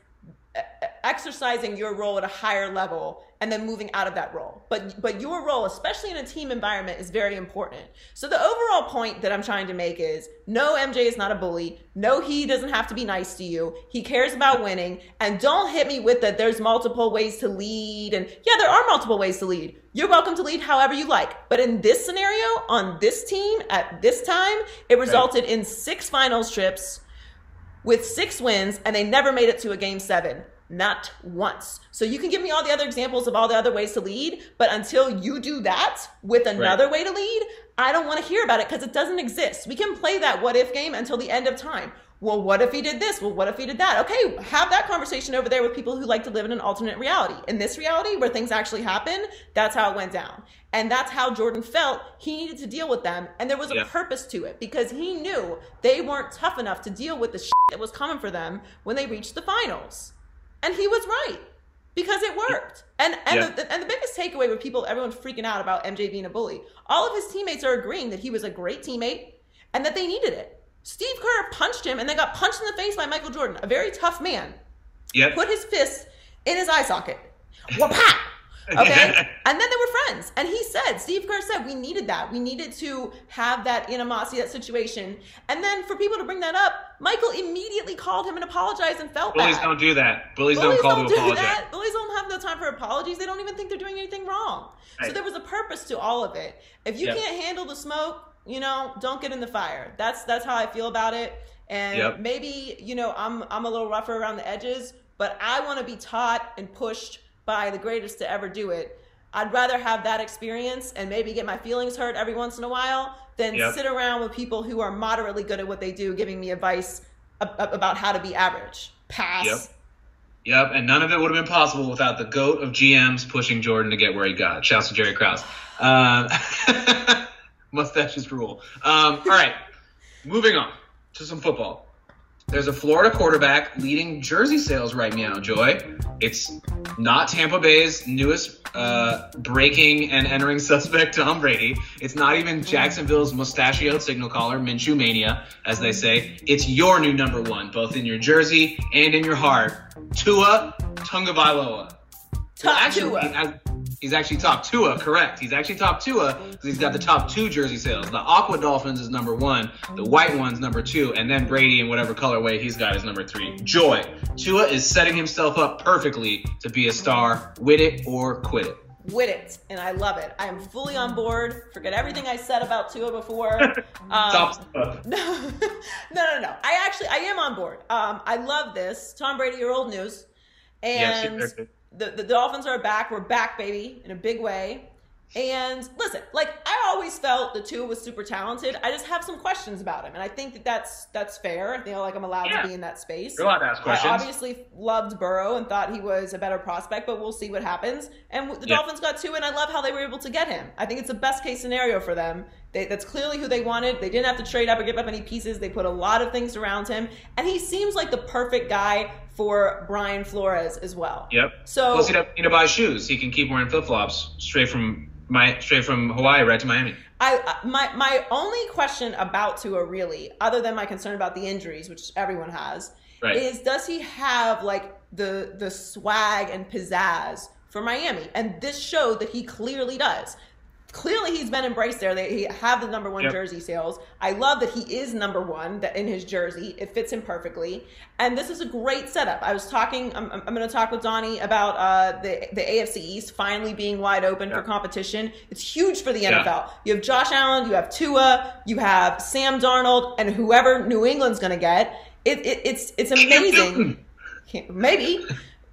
exercising your role at a higher level and then moving out of that role. But but your role, especially in a team environment, is very important. So the overall point that I'm trying to make is no MJ is not a bully. No, he doesn't have to be nice to you. He cares about winning. And don't hit me with that there's multiple ways to lead. And yeah, there are multiple ways to lead. You're welcome to lead however you like. But in this scenario, on this team, at this time, it resulted in six finals trips with six wins and they never made it to a game seven. Not once. So you can give me all the other examples of all the other ways to lead, but until you do that with another way to lead, I don't want to hear about it because it doesn't exist. We can play that what if game until the end of time. Well, what if he did this? Well, what if he did that? Okay, have that conversation over there with people who like to live in an alternate reality. In this reality where things actually happen, that's how it went down. And that's how Jordan felt he needed to deal with them. And there was a Yeah. purpose to it because he knew they weren't tough enough to deal with the shit that was coming for them when they reached the finals. And he was right because it worked. And and, Yeah. the, and the biggest takeaway with people, everyone's freaking out about MJ being a bully. All of his teammates are agreeing that he was a great teammate and that they needed it. Steve Kerr punched him and they got punched in the face by Michael Jordan, a very tough man Yep. put his fist in his eye socket. Wha-pow! *laughs* Okay? and then they were friends. And he said, Steve Kerr said, we needed that. We needed to have that animosity, that situation. And then for people to bring that up, Michael immediately called him and apologized and felt Bullies bad. don't do that. Bullies, Bullies don't call don't to do apologize. that. Bullies don't have no time for apologies. They don't even think they're doing anything wrong. So there was a purpose to all of it. If you Yep. can't handle the smoke, you know, don't get in the fire. That's that's how I feel about it. And Yep. maybe you know I'm I'm a little rougher around the edges, but I want to be taught and pushed by the greatest to ever do it. I'd rather have that experience and maybe get my feelings hurt every once in a while than Yep. sit around with people who are moderately good at what they do, giving me advice ab- ab- about how to be average. Pass. Yep. Yep, and none of it would have been possible without the goat of GMs pushing Jordan to get where he got. Shouts to Jerry Krause. Um, *laughs* mustaches rule. Um, all right, moving on to some football. There's a Florida quarterback leading jersey sales right now, Joy. It's not Tampa Bay's newest uh, breaking and entering suspect, Tom Brady. It's not even Jacksonville's mustachioed signal caller, Minshew Mania, as they say. It's your new number one, both in your jersey and in your heart. Tua Tagovailoa. Top actually, Tua. He's actually top Tua, correct. He's actually top Tua because he's got the top two jersey sales. The Aqua Dolphins is number one, the white one's number two, and then Brady in whatever colorway he's got is number three. Joy. Tua is setting himself up perfectly to be a star. With it or quit it. with it, and I love it. I am fully on board. Forget everything I said about Tua before. *laughs* Um, Top Tua. *laughs* no, no, no, no. I actually, I am on board. Um, I love this. Tom Brady, your old news, Yes, and good. The the Dolphins are back. We're back, baby, in a big way. And listen, like I always felt the Tua was super talented. I just have some questions about him, and I think that that's that's fair. I feel like I'm allowed Yeah. to be in that space. You're allowed to ask questions. I obviously loved Burrow and thought he was a better prospect, but we'll see what happens. And the Yeah. Dolphins got Tua, and I love how they were able to get him. I think it's the best case scenario for them, They, that's clearly who they wanted. They didn't have to trade up or give up any pieces. They put a lot of things around him, and he seems like the perfect guy for Brian Flores as well. Yep. So Plus, he doesn't need to buy shoes. He can keep wearing flip flops straight from my straight from Hawaii right to Miami. I I- my my only question about Tua really, other than my concern about the injuries, which everyone has, Right. is does he have like the the swag and pizzazz for Miami? And this showed that he clearly does. Clearly, he's been embraced there. They have the number one Yep. jersey sales. I love that he is number one that in his jersey. It fits him perfectly. And this is a great setup. I was talking. I'm, I'm going to talk with Donnie about uh, the the AFC East finally being wide open for competition. It's huge for the Yeah. NFL. You have Josh Allen, you have Tua, you have Sam Darnold, and whoever New England's going to get. It, it, it's it's amazing. Maybe.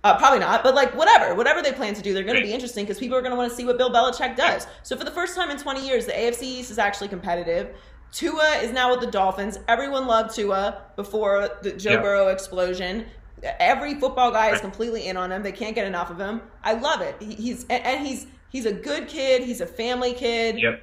Uh, probably not, but like whatever, whatever they plan to do, they're going to be interesting because people are going to want to see what Bill Belichick does. So for the first time in 20 years, the AFC East is actually competitive. Tua is now with the Dolphins. Everyone loved Tua before the Joe Yeah. Burrow explosion. Every football guy is completely in on him. They can't get enough of him. I love it. He- He's and- and he's he's a good kid. He's a family kid. Yep.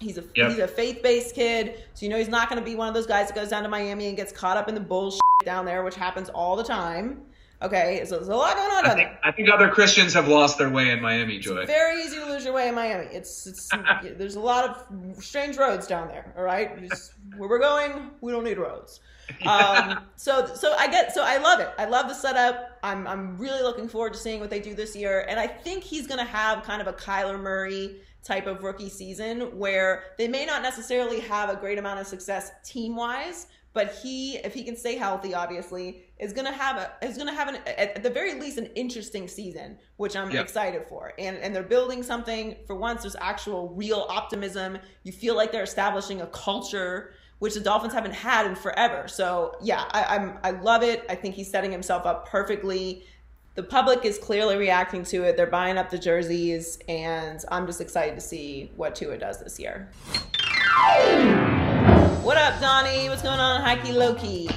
He's a Yep. he's a faith based kid, so you know he's not going to be one of those guys that goes down to Miami and gets caught up in the bullshit down there, which happens all the time. Okay, so there's a lot going on I think there. I think other Christians have lost their way in Miami, Joy. Very easy to lose your way in Miami. It's it's *laughs* there's a lot of strange roads down there. All right, Just where we're going, we don't need roads. Um, *laughs* so so I get so I love it. I love the setup. I'm I'm really looking forward to seeing what they do this year, and I think he's gonna have kind of a Kyler Murray type of rookie season where they may not necessarily have a great amount of success team wise, but he, if he can stay healthy, obviously, is gonna have a is gonna have an at, the very least an interesting season, which I'm Yeah. excited for. And and they're building something for once. There's actual real optimism. You feel like they're establishing a culture. Which the Dolphins haven't had in forever. So yeah, I, I'm I love it. I think he's setting himself up perfectly the public is clearly reacting to it. They're buying up the jerseys, and I'm just excited to see what Tua does this year. What up, Donnie? What's going on, Hikey Loki?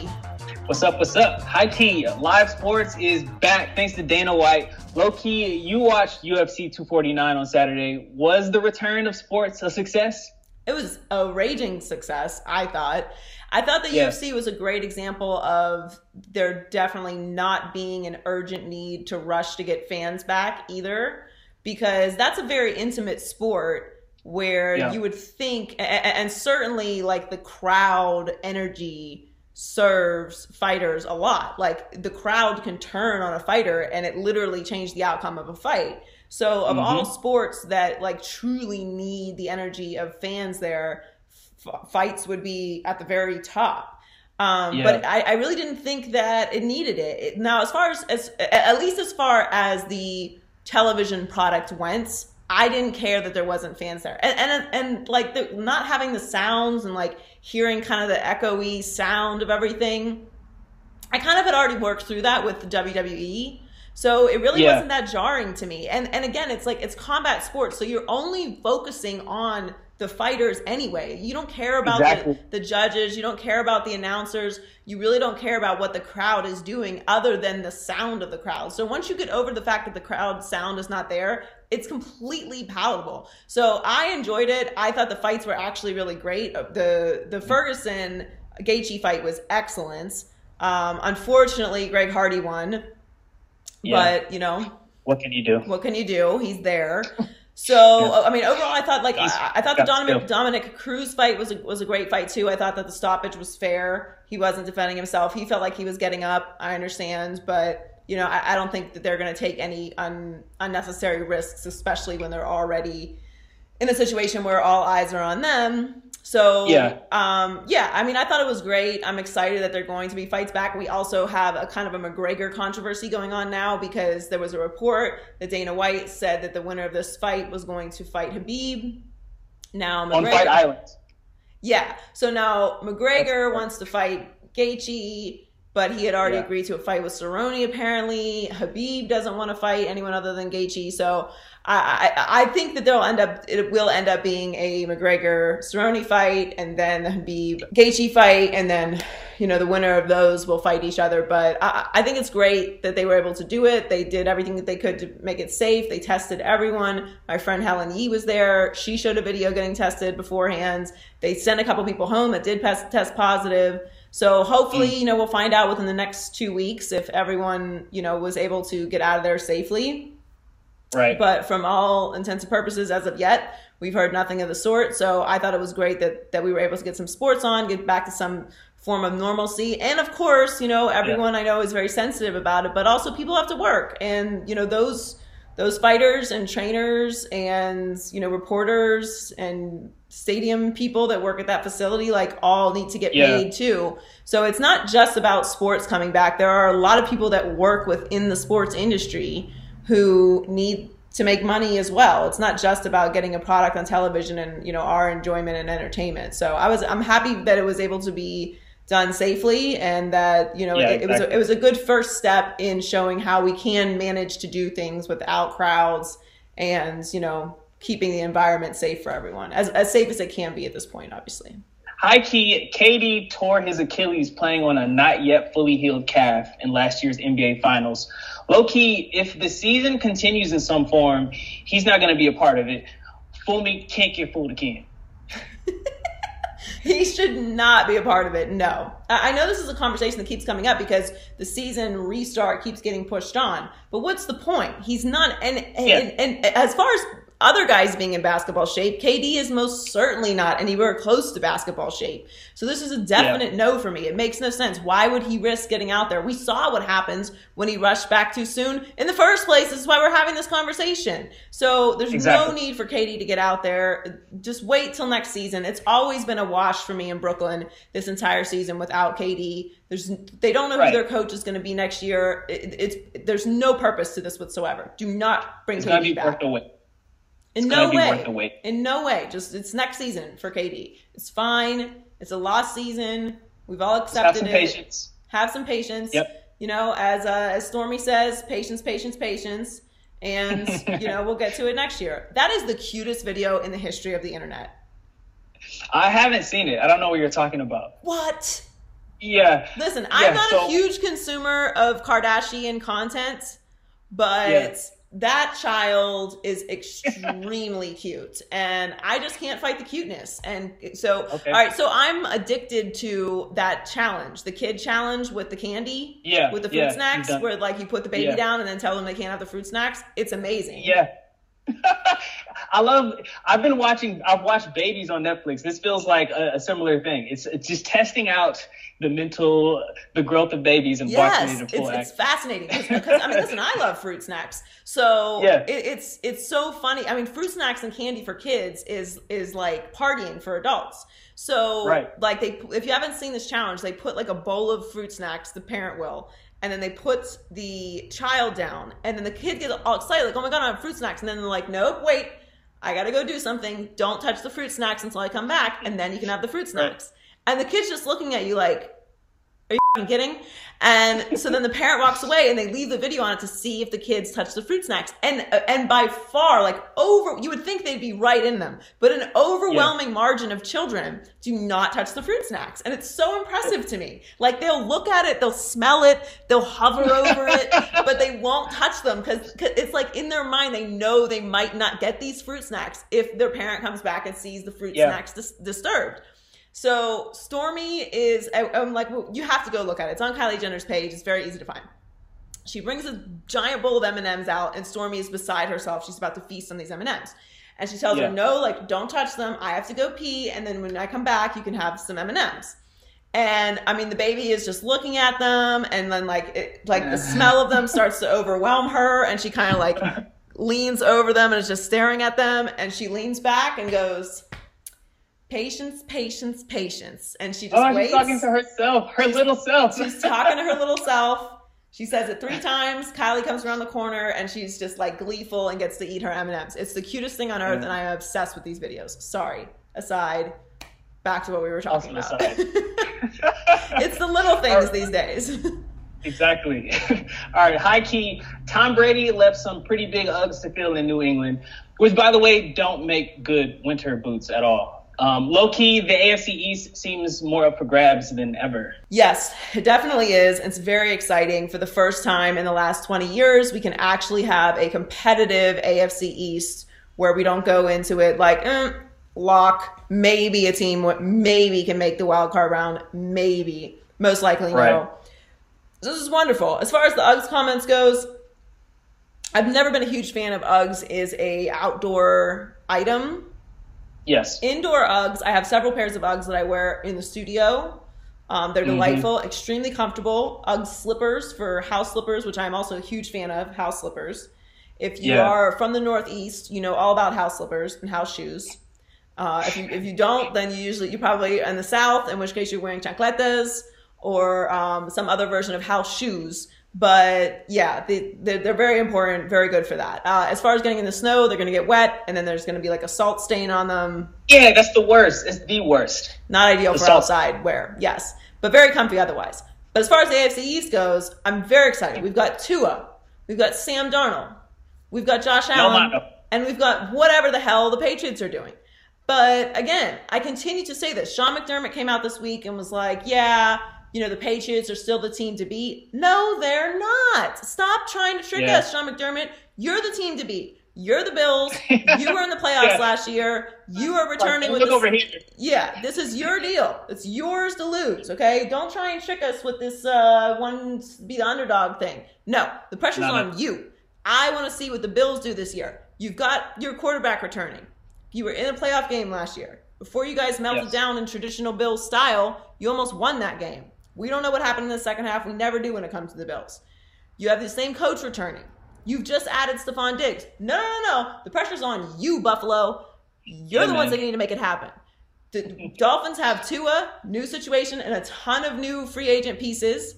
What's up? What's up? Hi, key, live sports is back thanks to Dana White. Low key, you watched UFC 249 on Saturday. Was the return of sports a success? It was a raging success, I thought. I thought the. UFC was a great example of there definitely not being an urgent need to rush to get fans back either, because that's a very intimate sport where Yeah. you would think, and certainly like the crowd energy serves fighters a lot. Like the crowd can turn on a fighter and it literally changed the outcome of a fight. So of all sports that like truly need the energy of fans there, f- fights would be at the very top. Um, Yeah. But I, I really didn't think that it needed it. It- Now, as far as, as at least as far as the television product went, I didn't care that there wasn't fans there, and and and like the, not having the sounds and like hearing kind of the echoey sound of everything. I kind of had already worked through that with the WWE. So it really Yeah. wasn't that jarring to me. And and again, it's like it's combat sports, so you're only focusing on the fighters anyway. You don't care about Exactly. the, the judges, you don't care about the announcers, you really don't care about what the crowd is doing other than the sound of the crowd. So once you get over the fact that the crowd sound is not there, it's completely palatable. So I enjoyed it. I thought the fights were actually really great. Uh, The the Ferguson Gaethje fight was excellent. Um, unfortunately, Greg Hardy won, Yeah. but you know What can you do? what can you do? He's there. *laughs* So I mean, overall, I thought like I, I thought the Dominic. Dominic Cruz fight was a, was a great fight too. I thought that the stoppage was fair. He wasn't defending himself. He felt like he was getting up. I understand, but you know, I, I don't think that they're going to take any un, unnecessary risks, especially when they're already in a situation where all eyes are on them. So Yeah. um, yeah, I mean, I thought it was great. I'm excited that they're going to be fights back. We also have a kind of a McGregor controversy going on now because there was a report that Dana White said that the winner of this fight was going to fight Khabib. Now On McGregor, Fight Island. yeah. So now McGregor wants to fight Gaethje, but he had already Yeah. agreed to a fight with Cerrone. Apparently, Khabib doesn't want to fight anyone other than Gaethje. So I, I I think that there'll end up it will end up being a McGregor Cerrone fight, and then the Khabib Gaethje fight, and then you know the winner of those will fight each other. But I, I think it's great that they were able to do it. They did everything that they could to make it safe. They tested everyone. My friend Helen Yee was there. She showed a video getting tested beforehand. They sent a couple people home that did test test positive. So hopefully, mm. you know, we'll find out within the next two weeks if everyone, you know, was able to get out of there safely. Right. But from all intents and purposes, as of yet, we've heard nothing of the sort. So I thought it was great that that we were able to get some sports on, get back to some form of normalcy. And of course, you know, everyone I know is very sensitive about it, but also people have to work. And, you know, those those fighters and trainers and, you know, reporters and stadium people that work at that facility like all need to get Yeah. paid too. So it's not just about sports coming back. There are a lot of people that work within the sports industry who need to make money as well. It's not just about getting a product on television and, you know, our enjoyment and entertainment. So I was I'm happy that it was able to be done safely and that, you know, Yeah, it, it was a, it was a good first step in showing how we can manage to do things without crowds and, you know, keeping the environment safe for everyone. As as safe as it can be at this point, obviously. High key, KD tore his Achilles playing on a not yet fully healed calf in last year's NBA Finals. Low key, if the season continues in some form, he's not going to be a part of it. Fool me can't get fooled again. *laughs* he should not be a part of it. No, I know this is a conversation that keeps coming up because the season restart keeps getting pushed on. But what's the point? He's not. And and, Yeah. and, as far as other guys being in basketball shape, KD is most certainly not anywhere close to basketball shape. So this is a definite no for me. It makes no sense. Why would he risk getting out there? We saw what happens when he rushed back too soon in the first place. This is why we're having this conversation. So there's no need for KD to get out there. Just wait till next season. It's always been a wash for me in Brooklyn this entire season without KD. There's they don't know Right. who their coach is going to be next year. It, it's there's no purpose to this whatsoever. Do not bring It's KD back. Worth the wait. In no way. worth the wait. In no way. Just it's next season for KD. It's fine. It's a lost season. We've all accepted Just have some it. patience. Have some patience. Yep. You know, as uh, as Stormi says, patience, patience, patience. And *laughs* you know, we'll get to it next year. That is the cutest video in the history of the internet. I haven't seen it. I don't know what you're talking about. What? Yeah. Listen, Yeah, I'm not so- a huge consumer of Kardashian content, but Yeah. That child is *laughs* extremely cute. And I just can't fight the cuteness. And so, Okay. all right, so I'm addicted to that challenge, the kid challenge with the candy, Yeah, with the fruit yeah, snacks, where like you put the baby Yeah. down and then tell them they can't have the fruit snacks. It's amazing. Yeah. *laughs* I love. I've been watching. I've watched Babies on Netflix. This feels like a, a similar thing. It's it's just testing out the mental, the growth of babies and watching Yes, it's, it's fascinating because I mean, listen, I love fruit snacks, so Yeah. it, it's it's so funny. I mean, fruit snacks and candy for kids is is like partying for adults. So, Right. like they, if you haven't seen this challenge, they put like a bowl of fruit snacks. The parent will, and then they put the child down, and then the kid gets all excited, like, "Oh my god, I have fruit snacks!" And then they're like, "Nope, wait." I gotta go do something. Don't touch the fruit snacks until I come back, and then you can have the fruit snacks. And the kid's just looking at you like, are you f***ing kidding? And so then the parent walks away and they leave the video on it to see if the kids touch the fruit snacks. And uh, and by far, like over, you would think they'd be right in them, but an overwhelming margin of children do not touch the fruit snacks, and it's so impressive to me. Like they'll look at it, they'll smell it, they'll hover over it, *laughs* but they won't touch them because it's like in their mind they know they might not get these fruit snacks if their parent comes back and sees the fruit Yeah. snacks dis- disturbed. So Stormi is, I, I'm like, well, you have to go look at it. It's on Kylie Jenner's page. It's very easy to find. She brings a giant bowl of M and M's out, and Stormi is beside herself. She's about to feast on these M and she tells Yeah. her, "No, like, don't touch them. I have to go pee, and then when I come back, you can have some M and M's." And I mean, the baby is just looking at them, and then like, it, like the smell of them *laughs* starts to overwhelm her, and she kind of like leans over them and is just staring at them, and she leans back and goes, "Patience, patience, patience," and she just Oh, waits. she's talking to herself, her little self. She's talking to her little *laughs* self. She says it three times. Kylie comes around the corner and she's just like gleeful and gets to eat her M and M's. It's the cutest thing on earth, Yeah. and I am obsessed with these videos. Sorry. Aside, back to what we were talking Also about. *laughs* it's the little *laughs* things these days. Exactly. All right, high key. Tom Brady left some pretty big Uggs to fill in New England, which, by the way, don't make good winter boots at all. Um, low key, the AFC East seems more up for grabs than ever. Yes, it definitely is. It's very exciting. For the first time in the last 20 years, we can actually have a competitive AFC East where we don't go into it like, eh, lock, maybe a team maybe can make the wild card round, maybe, most likely Right. no. This is wonderful. As far as the Uggs comments goes, I've never been a huge fan of Uggs is a outdoor item. Yes. Indoor Uggs, I have several pairs of Uggs that I wear in the studio. Um, they're delightful, extremely comfortable. Ugg slippers for house slippers, which I'm also a huge fan of, house slippers. If you Yeah. are from the Northeast, you know all about house slippers and house shoes. Uh, if you if you don't, then you usually you probably in the South, in which case you're wearing chancletas or um, some other version of house shoes. But yeah, they, they're, they're very important, very good for that. Uh, as far as getting in the snow, they're going to get wet, and then there's going to be like a salt stain on them. Yeah, that's the worst. It's the worst. Not ideal The for salt- outside wear, yes, but very comfy otherwise. But as far as the AFC East goes, I'm very excited. We've got Tua, we've got Sam Darnold, we've got Josh Allen, mano. and we've got whatever the hell the Patriots are doing. But again, I continue to say this. Sean McDermott came out this week and was like, yeah, you know, the Patriots are still the team to beat. No, they're not. Stop trying to trick Yeah. us, Sean McDermott. You're the team to beat. You're the Bills. *laughs* You were in the playoffs Yeah. last year. You are returning Like, with look this- over here. yeah, this is your deal. It's yours to lose, okay? Don't try and trick us with this uh one be the underdog thing. No, the pressure's No, no. on you. I want to see what the Bills do this year. You've got your quarterback returning. You were in a playoff game last year. Before you guys melted Yes. down in traditional Bills style, you almost won that game. We don't know what happened in the second half. We never do when it comes to the Bills. You have the same coach returning. You've just added Stefon Diggs. No, no, no, no. The pressure's on you, Buffalo. You're Yeah, the ones that need to make it happen. The Dolphins have Tua, new situation, and a ton of new free agent pieces.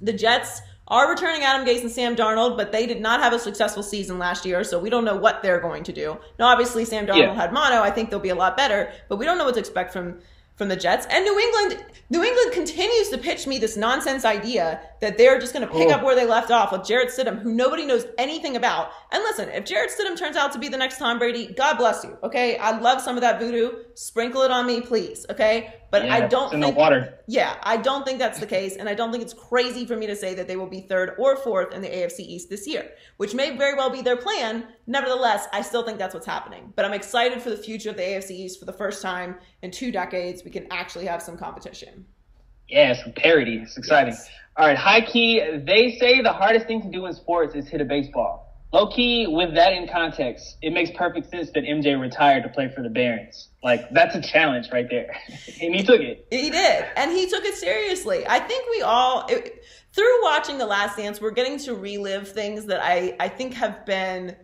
The Jets are returning Adam Gase and Sam Darnold, but they did not have a successful season last year, so we don't know what they're going to do. Now, obviously, Sam Darnold Yeah. had mono. I think they'll be a lot better, but we don't know what to expect from from the Jets. And New England, New England continues to pitch me this nonsense idea that they're just going to pick Oh. up where they left off with Jarrett Stidham, who nobody knows anything about. And listen, if Jarrett Stidham turns out to be the next Tom Brady, God bless you. Okay, I love some of that voodoo. Sprinkle it on me, please. Okay, but I don't in the think water. yeah, I don't think that's the case, and I don't think it's crazy for me to say that they will be third or fourth in the AFC East this year, which may very well be their plan. Nevertheless, I still think that's what's happening. But I'm excited for the future of the AFC East for the first time in two decades. We can actually have some competition. Yeah, some parody. It's exciting. Yes. All right, high key. They say the hardest thing to do in sports is hit a baseball. Low key, with that in context, it makes perfect sense that MJ retired to play for the Barons. Like that's a challenge right there, *laughs* and he took it. He did, and he took it seriously. I think we all, it, through watching The Last Dance, we're getting to relive things that I, I think have been.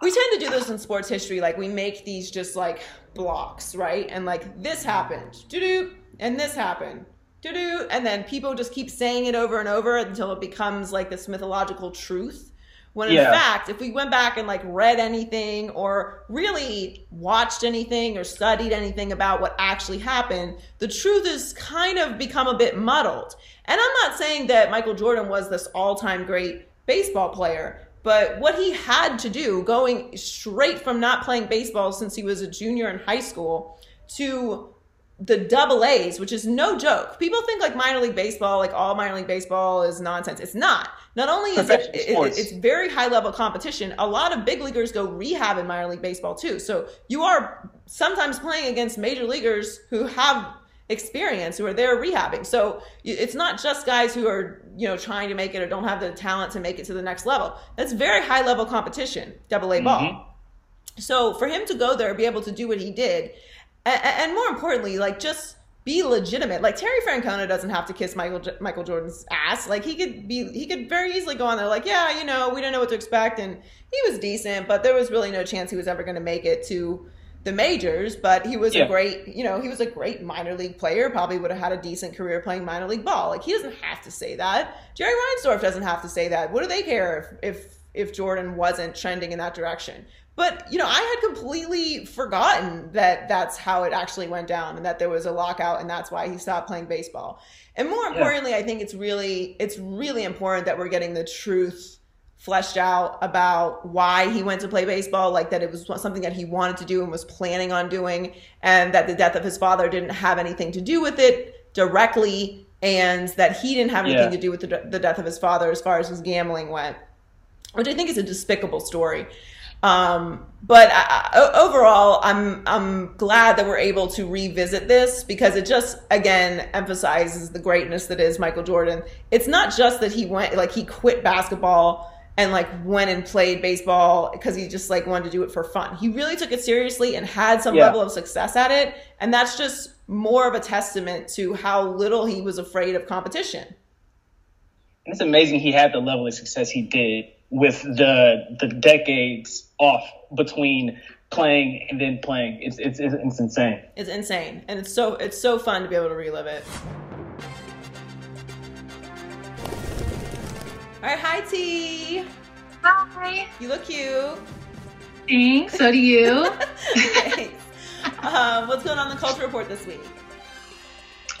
We tend to do this in sports history, like we make these just like blocks, right? And like this happened, doo doo, and this happened, doo doo, and then people just keep saying it over and over until it becomes like this mythological truth. When in Yeah. fact, if we went back and like read anything or really watched anything or studied anything about what actually happened, the truth has kind of become a bit muddled. And I'm not saying that Michael Jordan was this all time great baseball player, but what he had to do going straight from not playing baseball since he was a junior in high school to the double A's, which is no joke. People think like minor league baseball, like all minor league baseball is nonsense. It's not. Not only is it, it- it's very high level competition, a lot of big leaguers go rehab in minor league baseball too. So you are sometimes playing against major leaguers who have experience, who are there rehabbing. So it's not just guys who are, you know, trying to make it or don't have the talent to make it to the next level. That's very high level competition, double A ball. Mm-hmm. So for him to go there, be able to do what he did, and, and more importantly, like just be legitimate. Like Terry Francona doesn't have to kiss Michael Michael Jordan's ass. Like he could be, he could very easily go on there like, yeah, you know, we didn't know what to expect, and he was decent, but there was really no chance he was ever going to make it to the majors. But he was Yeah. a great, you know, he was a great minor league player. Probably would have had a decent career playing minor league ball. Like he doesn't have to say that. Jerry Reinsdorf doesn't have to say that. What do they care if if if Jordan wasn't trending in that direction? But you know, I had completely forgotten that that's how it actually went down, and that there was a lockout, and that's why he stopped playing baseball. And more importantly, I think it's really it's really important that we're getting the truth fleshed out about why he went to play baseball, like that it was something that he wanted to do and was planning on doing, and that the death of his father didn't have anything to do with it directly, and that he didn't have anything Yeah. to do with the, the death of his father as far as his gambling went, which I think is a despicable story. Um, but I, overall, I'm I'm glad that we're able to revisit this because it just again emphasizes the greatness that is Michael Jordan. It's not just that he went like he quit basketball and like went and played baseball because he just like wanted to do it for fun. He really took it seriously and had some Yeah. level of success at it, and that's just more of a testament to how little he was afraid of competition. And it's amazing he had the level of success he did with the the decades off between playing and then playing. It's it's it's, it's insane. It's insane, and it's so it's so fun to be able to relive it. All right, hi T. Hi. You look cute. Thanks. So do you. *laughs* Thanks. Um, what's going on in the culture report this week?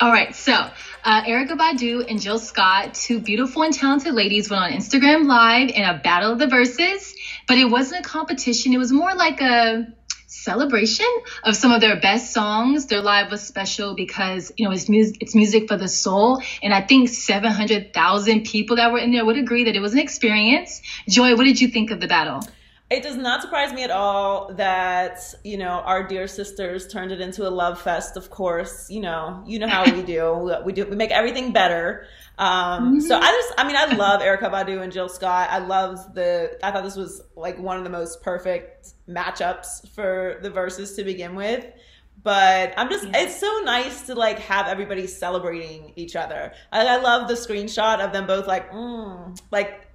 All right. So, uh, Erykah Badu and Jill Scott, two beautiful and talented ladies, went on Instagram Live in a battle of the verses, but it wasn't a competition. It was more like a celebration of some of their best songs. Their live was special because you know it's music, it's music for the soul, and I think 700,000 people that were in there would agree that it was an experience. Joy, what did you think of the battle? It does not surprise me at all that you know our dear sisters turned it into a love fest. Of course, you know you know how we do. We do we make everything better. Um, So I just I mean I love Erykah Badu and Jill Scott. I loved the. I thought this was like one of the most perfect matchups for the verses to begin with. But I'm just, it's so nice to like have everybody celebrating each other. I, I love the screenshot of them both like, mm, like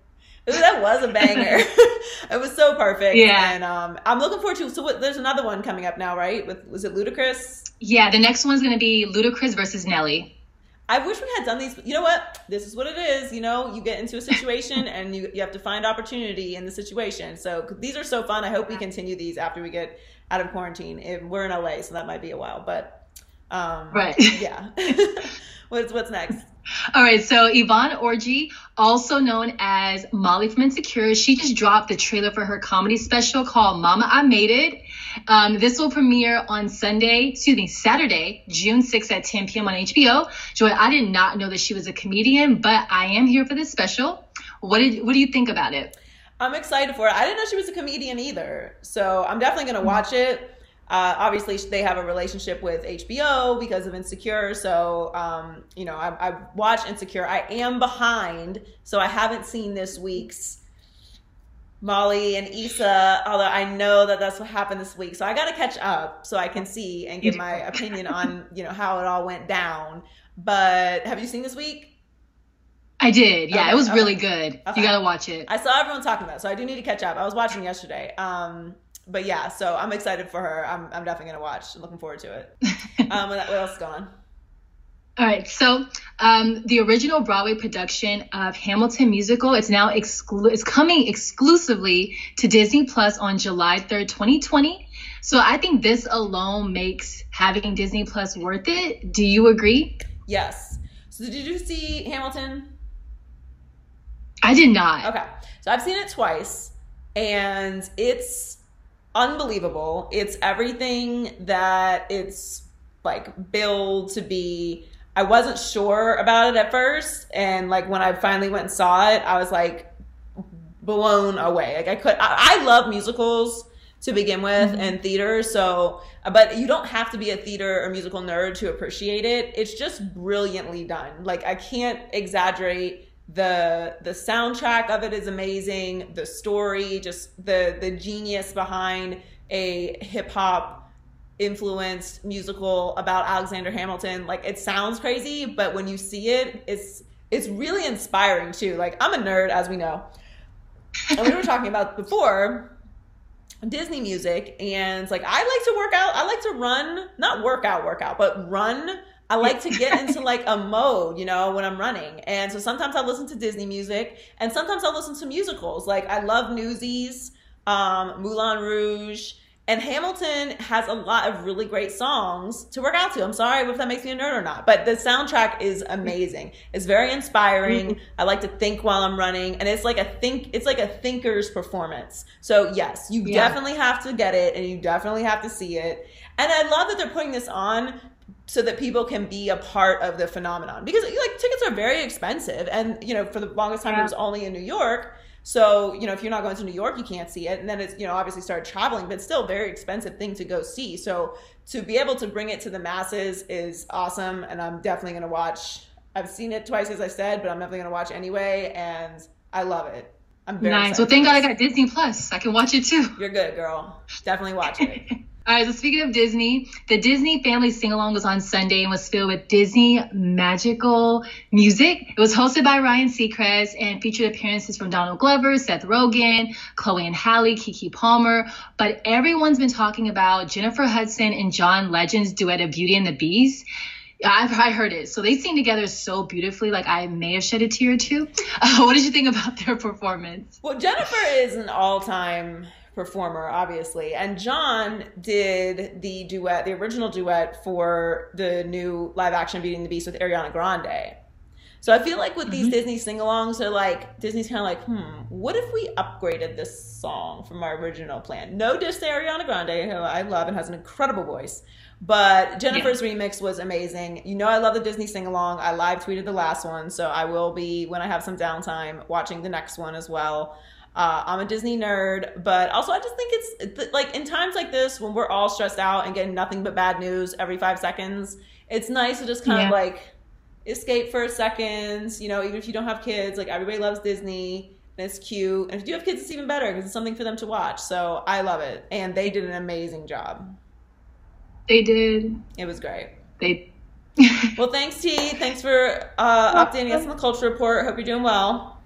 Ooh, that was a banger. *laughs* it was so perfect. Yeah. And um, I'm looking forward to. So what, there's another one coming up now, right? With was it Ludacris? Yeah, the next one's gonna be Ludacris versus Nelly. I wish we had done these. You know what? This is what it is. You know, you get into a situation *laughs* and you you have to find opportunity in the situation. So these are so fun. I hope we continue these after we get out of quarantine. If we're in LA, so that might be a while. But um, Right. Yeah. *laughs* what's what's next? *laughs* All right, so Yvonne Orji, also known as Molly from Insecure, she just dropped the trailer for her comedy special called Mama I Made It. Um, this will premiere on Sunday, excuse me, Saturday, June 6th at 10 p.m. on HBO. Joy, I did not know that she was a comedian, but I am here for this special. What did what do you think about it? I'm excited for it. I didn't know she was a comedian either, so I'm definitely gonna watch it. Uh, obviously, they have a relationship with HBO because of Insecure. So, um, you know, I, I watched Insecure. I am behind, so I haven't seen this week's Molly and Issa. Although I know that that's what happened this week, so I got to catch up so I can see and give my *laughs* opinion on you know how it all went down. But have you seen this week? I did. Yeah, Okay, it was okay. really good. Okay. You got to watch it. I saw everyone talking about it, so I do need to catch up. I was watching yesterday. Um, but yeah, so I'm excited for her. I'm, I'm definitely gonna watch. I'm looking forward to it. *laughs* um, what, what else is going on? All right, so um, the original Broadway production of Hamilton musical it's now exclu- it's coming exclusively to Disney Plus on July third, 2020. So I think this alone makes having Disney Plus worth it. Do you agree? Yes. So did you see Hamilton? I did not. Okay. So I've seen it twice, and it's unbelievable. It's everything that it's like billed to be. I wasn't sure about it at first, and like when I finally went and saw it, I was like blown away. Like I could. I, I love musicals to begin with mm-hmm. and theater. So, but you don't have to be a theater or musical nerd to appreciate it. It's just brilliantly done. Like I can't exaggerate the the soundtrack of it is amazing. The story, just the the genius behind a hip hop influenced musical about Alexander Hamilton. Like it sounds crazy, but when you see it, it's it's really inspiring too. Like I'm a nerd, as we know, and we were talking about before Disney music, and like I like to work out. I like to run, not work out, work out, but run. I like to get into *laughs* like a mode, you know, when I'm running. And so sometimes I listen to Disney music, and sometimes I listen to musicals. Like I love Newsies. um, Moulin Rouge. And Hamilton has a lot of really great songs to work out to. I'm sorry if that makes me a nerd or not, but the soundtrack is amazing. It's very inspiring. Mm-hmm. I like to think while I'm running, and it's like a think. It's like a thinker's performance. So yes, you Yeah. definitely have to get it, and you definitely have to see it. And I love that they're putting this on so that people can be a part of the phenomenon because like tickets are very expensive and you know for the longest time it was only in new york so you know if you're not going to new york you can't see it. And then it's you know obviously started traveling but still very expensive thing to go see. So to be able to bring it to the masses is awesome. And i'm definitely going to watch i've seen it twice as i said but i'm definitely going to watch anyway. And i love it. I'm very Nice. excited. Well, thank God I got Disney Plus. I can watch it too. you're good girl. Definitely watch it *laughs* All right, so speaking of Disney, the Disney Family Sing Along was on Sunday and was filled with Disney magical music. It was hosted by Ryan Seacrest and featured appearances from Donald Glover, Seth Rogen, Chloe and Halle, Keke Palmer. But everyone's been talking about Jennifer Hudson and John Legend's duet of Beauty and the Beast. I've I heard it. So they sing together so beautifully, like I may have shed a tear or two. Uh, *laughs* what did you think about their performance? Well, Jennifer is an all-time performer, obviously, and John did the duet, the original duet for the new live-action Beauty and the Beast with Ariana Grande. So I feel like with these Disney sing-alongs, they're like Disney's kind of like, hmm, what if we upgraded this song from our original plan? No diss to Ariana Grande, who I love and has an incredible voice. But Jennifer's remix was amazing. You know, I love the Disney sing along. I live tweeted the last one, so I will be, when I have some downtime, watching the next one as well. Uh, I'm a Disney nerd, but also I just think it's like in times like this when we're all stressed out and getting nothing but bad news every five seconds, it's nice to just kind Yeah. of like escape for a second. You know, even if you don't have kids, like everybody loves Disney. And it's cute. And if you do have kids, it's even better because it's something for them to watch. So I love it. And they did an amazing job. They did. It was great. They Well, thanks, T. Thanks for uh, updating us on the culture report. Hope you're doing well.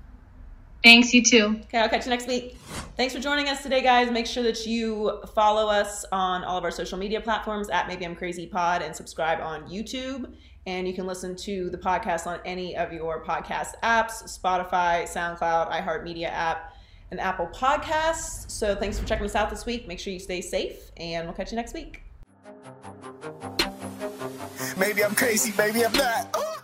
Thanks, you too. Okay, I'll catch you next week. Thanks for joining us today, guys. Make sure that you follow us on all of our social media platforms at Maybe I'm Crazy Pod and subscribe on YouTube. And you can listen to the podcast on any of your podcast apps Spotify, SoundCloud, iHeartMedia app, and Apple Podcasts. So thanks for checking us out this week. Make sure you stay safe, and we'll catch you next week. Maybe I'm crazy, maybe I'm not.